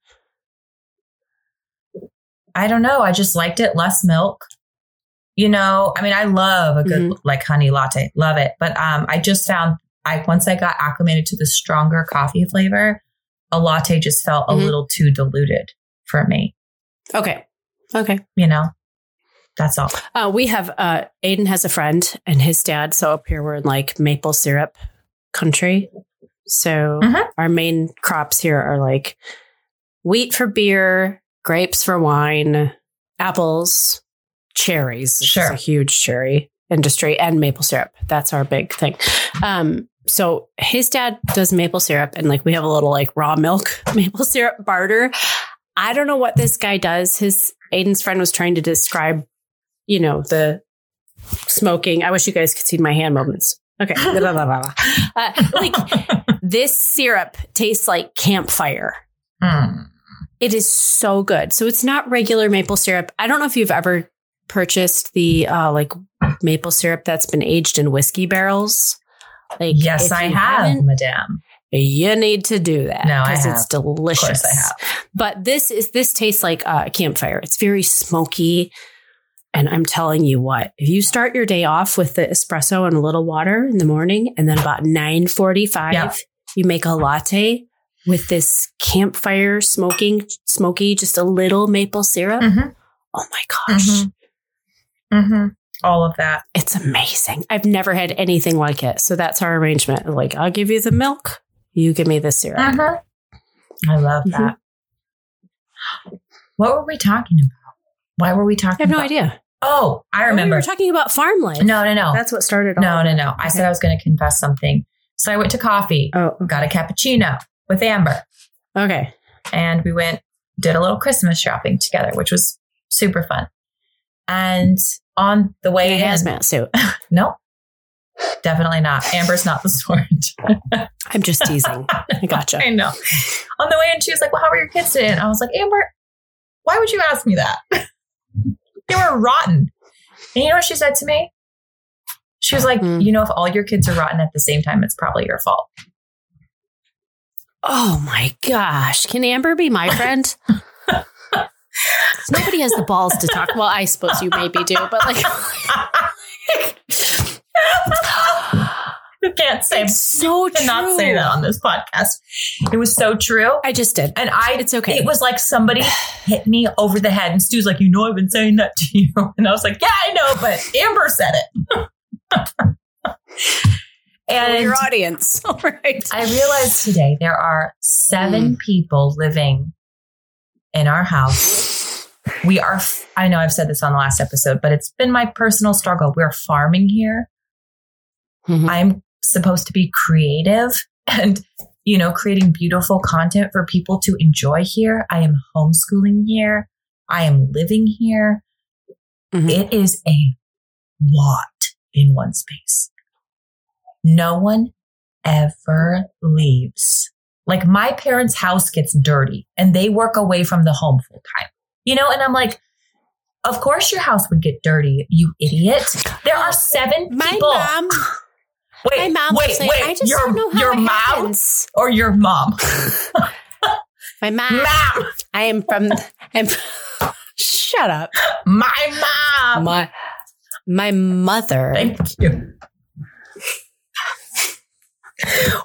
I don't know. I just liked it less milk. You know, I mean, I love a good like honey latte, love it. But um, I just found I once I got acclimated to the stronger coffee flavor, a latte just felt a Mhm. little too diluted for me. okay. Okay. You know, that's all. Uh, we have uh, Aiden has a friend and his dad. So up here we're in like maple syrup country. So Mhm. our main crops here are like wheat for beer, grapes for wine, apples, cherries. Sure. a huge cherry industry, and maple syrup. That's our big thing. Um, so his dad does maple syrup, and like we have a little like raw milk maple syrup barter. I don't know what this guy does. His Aiden's friend was trying to describe, you know, the smoking. I wish you guys could see my hand movements. Okay. Uh, like this syrup tastes like campfire. Mm. It is so good. So it's not regular maple syrup. I don't know if you've ever purchased the uh, like maple syrup that's been aged in whiskey barrels. Like, Yes, I have, madame. You need to do that. No, I because have. it's delicious. Of course I have. But this is this tastes like a campfire. It's very smoky. And I'm telling you what, if you start your day off with the espresso and a little water in the morning, and then about 9:45, Yeah. you make a latte with this campfire smoking, smoky, just a little maple syrup. Mhm. Oh my gosh. Mhm. Mm-hmm. All of that. It's amazing. I've never had anything like it. So that's our arrangement. Like, I'll give you the milk, you give me the syrup. Mhm. I love Mhm. that. What were we talking about? Why were we talking I have no about? idea. Oh, I Oh, we were talking about farm life. no, no, no. That's what started all no, no, no. I said I was going to confess something. So I went to coffee, Oh, got a cappuccino with Amber, okay. and we went, did a little Christmas shopping together, which was super fun. And on the way In hazmat suit. no, definitely not. Amber's not the sort. I'm just teasing. I gotcha. I know. On the way in, she was like, Well, how are your kids today? And I was like, Amber, why would you ask me that? they were rotten. And you know what she said to me? She was like, Hmm. You know, if all your kids are rotten at the same time, it's probably your fault. Oh my gosh. Can Amber be my friend? Nobody has the balls to talk. Well, I suppose you maybe do, but like, you can't say, it's so cannot true. say that on this podcast. It was so true. I just did. And I, It's okay. It was like somebody hit me over the head, and Stu's like, "You know, I've been saying that to you," and I was like, "Yeah, I know, but Amber said it." and your audience. All right. I realized today there are seven people living in our house. We are, I know I've said this on the last episode, but it's been my personal struggle. We're farming here. Mhm. I'm supposed to be creative and, you know, creating beautiful content for people to enjoy here. I am homeschooling here. I am living here. Mhm. It is a lot in one space. No one ever leaves. Like my parents' house gets dirty and they work away from the home full time. You know, and I'm like, of course your house would get dirty, you idiot. There are seven My people. mom, wait, my mom wait, like, wait. I just your, don't know how your mom happens. or your mom? My mom. mom. I am from. I'm. Shut up. My mom. My my mother. Thank you.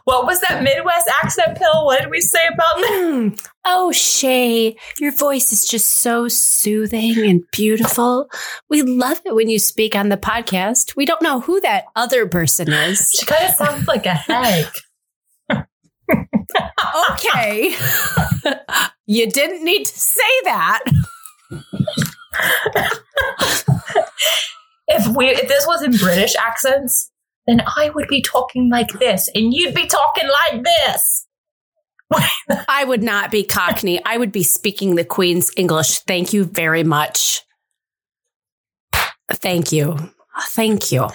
What was that Midwest accent pill? What did we say about that? Mm. Oh, Shaye, your voice is just so soothing and beautiful. We love it when you speak on the podcast. We don't know who that other person is. She kind of sounds like a hag. Okay. you didn't need to say that. If we if this was in British accents, then I would be talking like this, and you'd be talking like this. I would not be Cockney. I would be speaking the Queen's English. Thank you very much. Thank you. Thank you.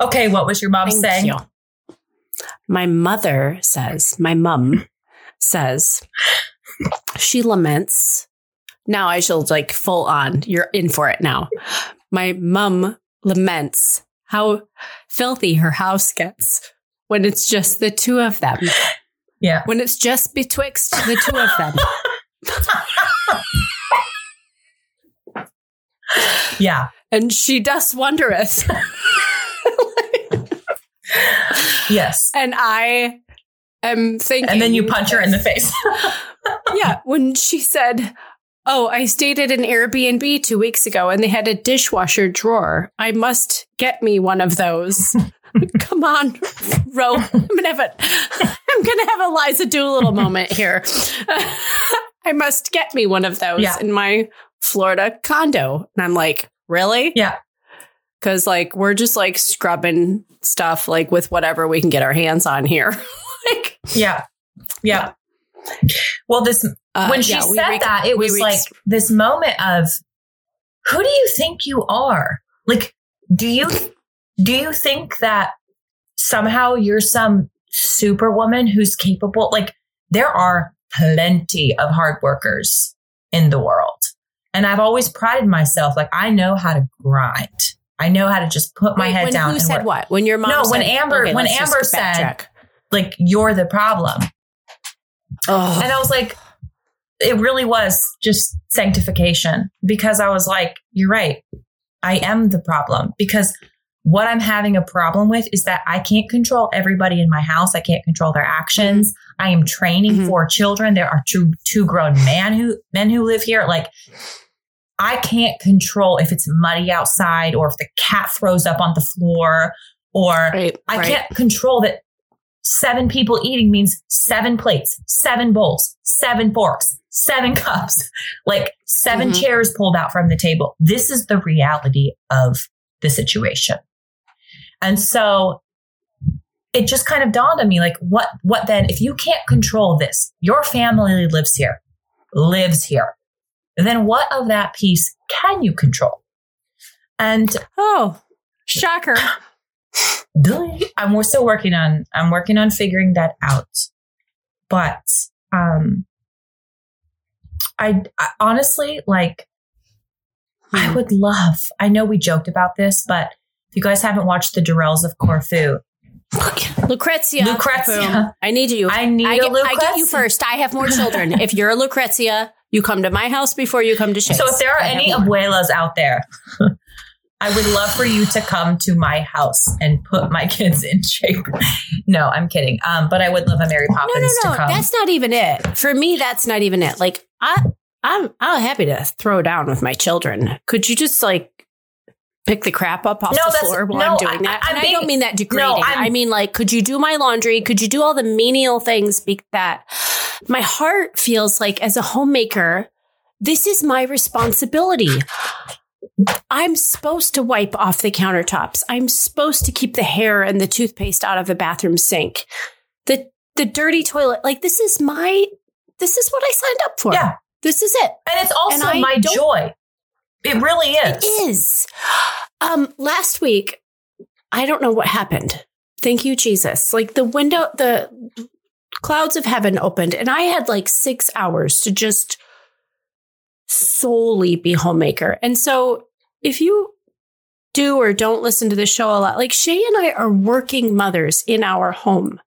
Okay, what was your mom Thank saying? you. My mother says, my mum says, she laments. Now I shall like full on. You're in for it now. My mum laments how filthy her house gets when it's just the two of them. Yeah. When it's just betwixt the two of them. Yeah. And she does wondereth. Yes. and I am thinking. And then you punch her in the face. yeah, when she said, Oh, I stayed at an Airbnb two weeks ago and they had a dishwasher drawer. I must get me one of those. Come on, Ro. I'm gonna have a I'm gonna have a Liza Doolittle moment here. I must get me one of those Yeah. in my Florida condo. And I'm like, really? yeah. Because like we're just like scrubbing stuff like with whatever we can get our hands on here. like Yeah. Yeah. Well, this uh, when she yeah, said re- that, it was re- like this moment of who do you think you are? Like, do you do you think that somehow you're some superwoman who's capable? Like, there are plenty of hard workers in the world. And I've always prided myself, like, I know how to grind. I know how to just put my Wait, head when down. Who said work. what? When your mom? No, when Amber- Okay, when Amber said- Like you're the problem. Oh, And I was like, it really was just sanctification because I was like, you're right. I am the problem because what I'm having a problem with is that I can't control everybody in my house. I can't control their actions. I am training Mhm. four children. There are two, two grown man who, men who live here. Like I can't control if it's muddy outside or if the cat throws up on the floor or right, I right. can't control that seven people eating means seven plates, seven bowls, seven forks, seven cups, like 7 Mhm. chairs pulled out from the table. This is the reality of the situation. And so it just kind of dawned on me like what what then if you can't control this, your family lives here, lives here. Then what of that piece can you control? And Oh, shocker! I'm we're still working on I'm working on figuring that out. But um I, I honestly like I Hmm. would love. I know we joked about this, but if you guys haven't watched the Durrells of Corfu, Lucrezia. Lucrezia. Boom. I need you. I need I a get, I get you first. I have more children. if you're a Lucrezia, you come to my house before you come to Shaye's. So if there are I any abuelas out there, I would love for you to come to my house and put my kids in shape. No, I'm kidding. Um, but I would love a Mary Poppins no, no. to come. That's not even it. For me, that's not even it. Like I, I'm, I'm happy to throw down with my children. Could you just like pick the crap up off No, the floor while no, I'm doing that? I'm and being- I don't mean that degrading. No, I mean like, could you do my laundry? Could you do all the menial things? Be that my heart feels like as a homemaker, this is my responsibility. I'm supposed to wipe off the countertops. I'm supposed to keep the hair and the toothpaste out of the bathroom sink. The the dirty toilet. Like this is my this is what I signed up for. Yeah. This is it. and it's also And my joy. It really is. It is. Um last week I don't know what happened. Thank you Jesus. Like the window the clouds of heaven opened and I had like 6 hours to just solely be homemaker. And so if you do or don't listen to the show a lot, like Shaye and I are working mothers in our home.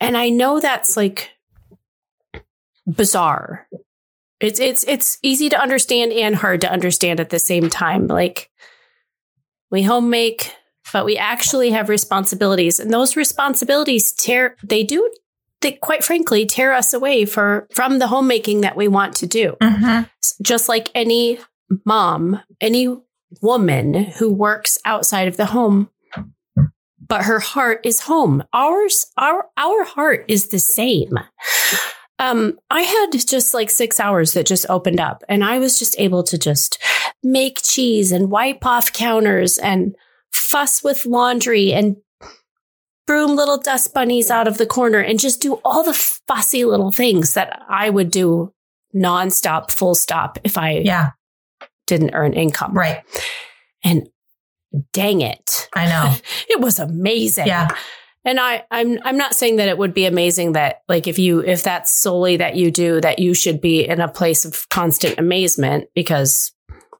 And I know that's like bizarre. It's it's it's easy to understand and hard to understand at the same time. Like we home make, but we actually have responsibilities. And those responsibilities tear they do they quite frankly tear us away for from the homemaking that we want to do Mhm. just like any mom, any woman who works outside of the home, but her heart is home. Ours, our, our heart is the same. Um, I had just like six hours that just opened up and I was just able to just make cheese and wipe off counters and fuss with laundry and broom little dust bunnies out of the corner and just do all the fussy little things that I would do nonstop, full stop if I Yeah, didn't earn income. right. And dang it. I know. It was amazing. Yeah. And I, I'm I'm not saying that it would be amazing that like if you if that's solely that you do, that you should be in a place of constant amazement because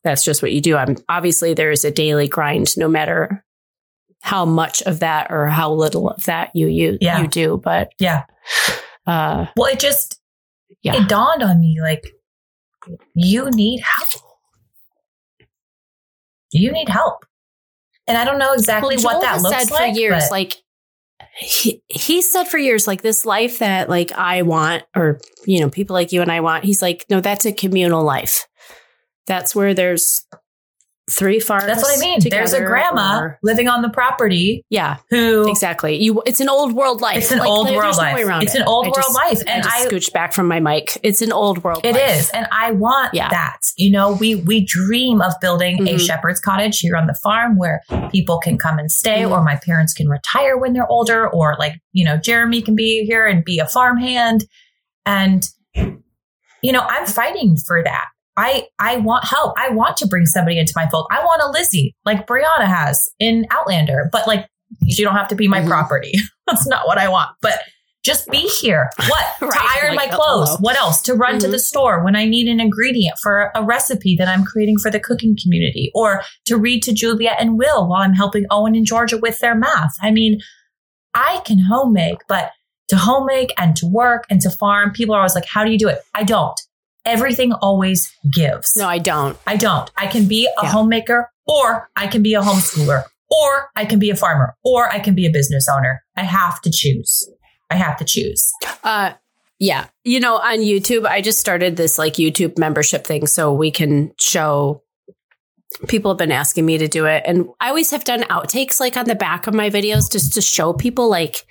that's just what you do. I'm obviously there is a daily grind no matter how much of that or how little of that you you, Yeah. you do. But Yeah. uh Well, it just Yeah. it dawned on me like you need help. You need help. And I don't know exactly Well, what that looks said like. for years, but- like he, he said for years, like this life that like I want, or you know, people like you and I want. He's like, no, that's a communal life. That's where there's three farms. that's what I mean. There's a grandma or- living on the property yeah, who exactly. You, it's an old world life. It's an Like, old world there's no life. It's it. an old I world just- life, I and just I- scooched back from my mic. It's an old world. It life. is, and I want Yeah. that. You know, we we dream of building a Mhm. shepherd's cottage here on the farm where people can come and stay, Mhm. or my parents can retire when they're older, or like you know, Jeremy can be here and be a farmhand, and you know, I'm fighting for that. I I want help. I want to bring somebody into my fold. I want a Lizzie like Brianna has in Outlander, but like you don't have to be my Mhm. property. That's not what I want. But just be here. What? Right, to iron like, my clothes. hello. What else? To run to Mhm. the store when I need an ingredient for a recipe that I'm creating for the cooking community or to read to Juliet and Will while I'm helping Owen and Georgia with their math. I mean, I can home make, but to home make and to work and to farm, people are always like, how do you do it? I don't. Everything always gives. No, I don't. I don't. I can be a Yeah. homemaker or I can be a homeschooler or I can be a farmer or I can be a business owner. I have to choose. I have to choose. Uh, yeah. You know, on YouTube, I just started this like YouTube membership thing so we can show people have been asking me to do it. And I always have done outtakes like on the back of my videos just to show people like,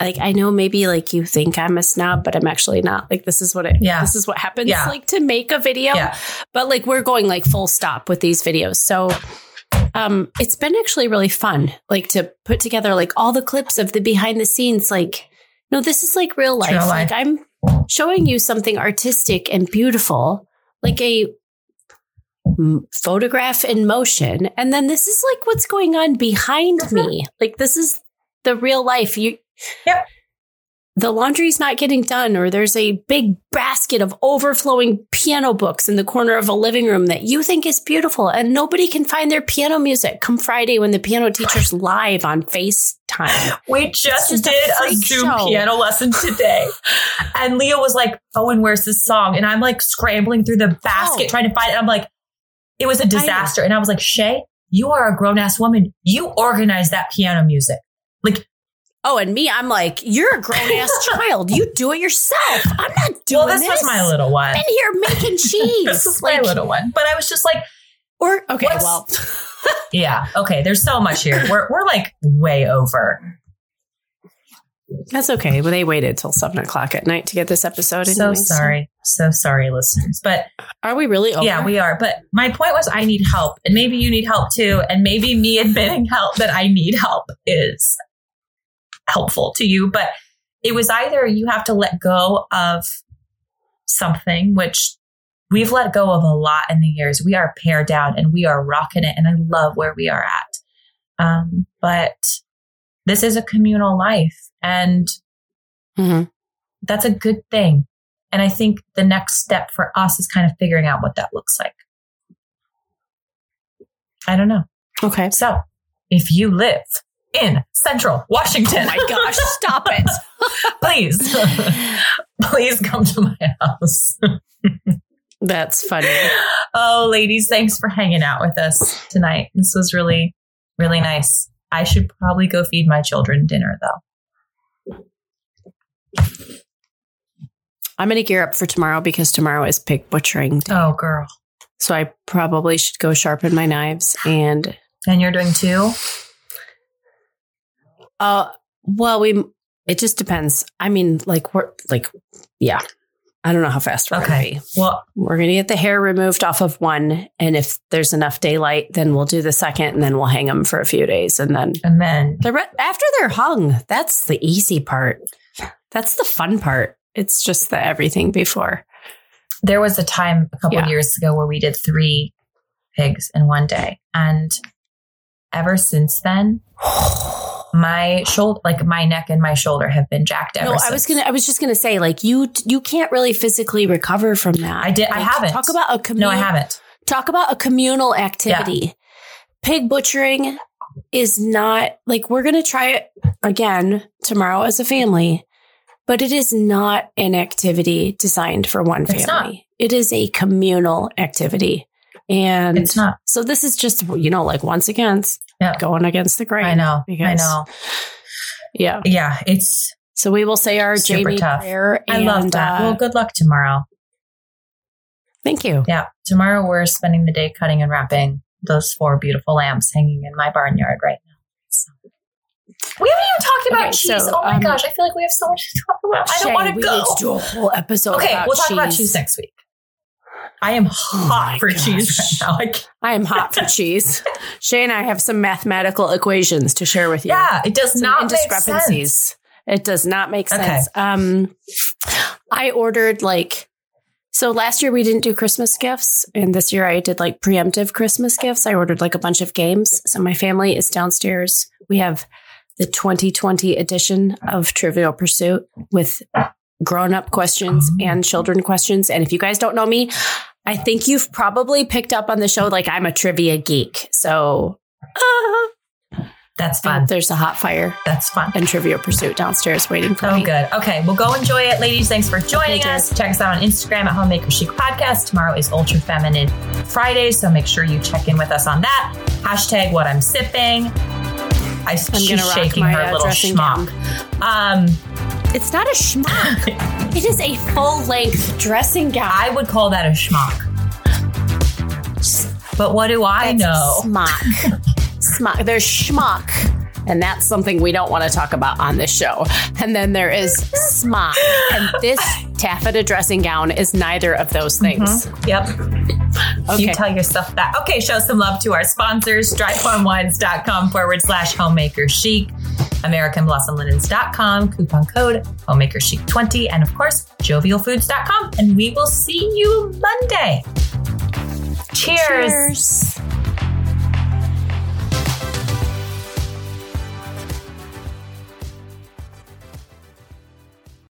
like I know maybe like you think I'm a snob, but I'm actually not. Like this is what it Yeah. this is what happens Yeah. like to make a video. Yeah. But like we're going like full stop with these videos. So um it's been actually really fun like to put together like all the clips of the behind the scenes like no this is like real life. real life. Like I'm showing you something artistic and beautiful like a photograph in motion and then this is like what's going on behind me. Like this is the real life. You Yep. the laundry's not getting done, or there's a big basket of overflowing piano books in the corner of a living room that you think is beautiful, and nobody can find their piano music come Friday when the piano teacher's live on FaceTime. We just, just did a, freak Zoom show. piano lesson today. and Leo was like, Owen, where's this song? And I'm like scrambling through the basket Oh. trying to find it. I'm like, it was a disaster. And I was like, Shaye, you are a grown ass woman. You organize that piano music. Like, Oh, and me, I'm like, you're a grown ass child. You do it yourself. I'm not doing this. well, this, was my little one. I'm in here making cheese. This was like, my little one. But I was just like, or okay, What's- well, yeah, okay, there's so much here. We're, we're like way over. that's okay. But they waited till seven o'clock at night to get this episode. In. So anyway, sorry. So sorry, listeners. But Are we really over? Yeah, we are. But my point was, I need help, and maybe you need help too. And maybe me admitting help that I need help is helpful to you. But it was either you have to let go of something, which we've let go of a lot in the years. We are pared down and we are rocking it, and I love where we are at. Um, but this is a communal life, and Mhm. that's a good thing. And I think the next step for us is kind of figuring out what that looks like. I don't know. Okay. So if you live in central Washington, Oh my gosh, stop it. please, please come to my house. That's funny. Oh, ladies, thanks for hanging out with us tonight. This was really, really nice. I should probably go feed my children dinner though. I'm going to gear up for tomorrow because tomorrow is pig butchering day. Oh, girl. So I probably should go sharpen my knives and And you're doing two? Uh well we it just depends. I mean like we're like yeah. I don't know how fast we're Okay. to be. Well, We're going to get the hair removed off of one and if there's enough daylight then we'll do the second and then we'll hang them for a few days and then and then the re- after they're hung, that's the easy part. That's the fun part. It's just the everything before. there was a time a couple Yeah. of years ago where we did three pigs in one day. And ever since then, my shoulder, like my neck and my shoulder have been jacked ever No, since. I was gonna. I was just gonna say, like you, you can't really physically recover from that. I did- I haven't. Talk about a No. I haven't. Talk about a communal activity. Pig butchering is not like we're gonna try it again tomorrow as a family, but it is not an activity designed for one family. It is a communal activity, and It's not. so this is just you know like once again Yeah. going against the grain. I know. I know. Yeah. Yeah, it's. So we will say our Super Jamie tough. prayer. I love that. uh, well, good luck tomorrow. thank you. Yeah, tomorrow we're spending the day cutting and wrapping those four beautiful lamps hanging in my barnyard right now. So. We haven't even talked about Okay, cheese. so, oh my um, gosh, I feel like we have so much to talk about. I don't want to go. need to do a whole episode. Okay, about we'll talk about cheese. cheese next week. I am hot my for cheese gosh. right now. I I am hot for cheese. Shaye and I have some mathematical equations to share with you. yeah, it does Some not sense. It does not make Okay. sense. Um, I ordered like so last year we didn't do Christmas gifts, and this year I did like preemptive Christmas gifts. I ordered like a bunch of games. So my family is downstairs. We have the 2020 edition of Trivial Pursuit with grown up questions and children questions. And if you guys don't know me, I think you've probably picked up on the show like I'm a trivia geek. So uh, That's fun. there's a hot fire That's fun. and Trivia Pursuit downstairs waiting for Oh, me. Oh, good. Okay, well, go enjoy it, ladies. Thanks for joining Thank you. us. Check us out on Instagram at Homemaker Chic Podcast. Tomorrow is Ultra Feminine Friday, so make sure you check in with us on that. Hashtag what I'm sipping. I, I'm she's shaking my her uh, little schmuck. Um, It's not a schmuck. it is a full length dressing gown. I would call that a schmuck. But what do I That's know? Smock. Smock. There's schmuck. And that's something we don't want to talk about on this show. And then there is smock. And this taffeta dressing gown is neither of those mm-hmm. things. Yep. Okay. You tell yourself that. Okay, show some love to our sponsors, dryfarmwines.com forward slash homemaker chic, AmericanBlossomLinens.com, coupon code homemaker chic 20, and of course, jovialfoods.com. And we will see you Monday. Cheers. Cheers.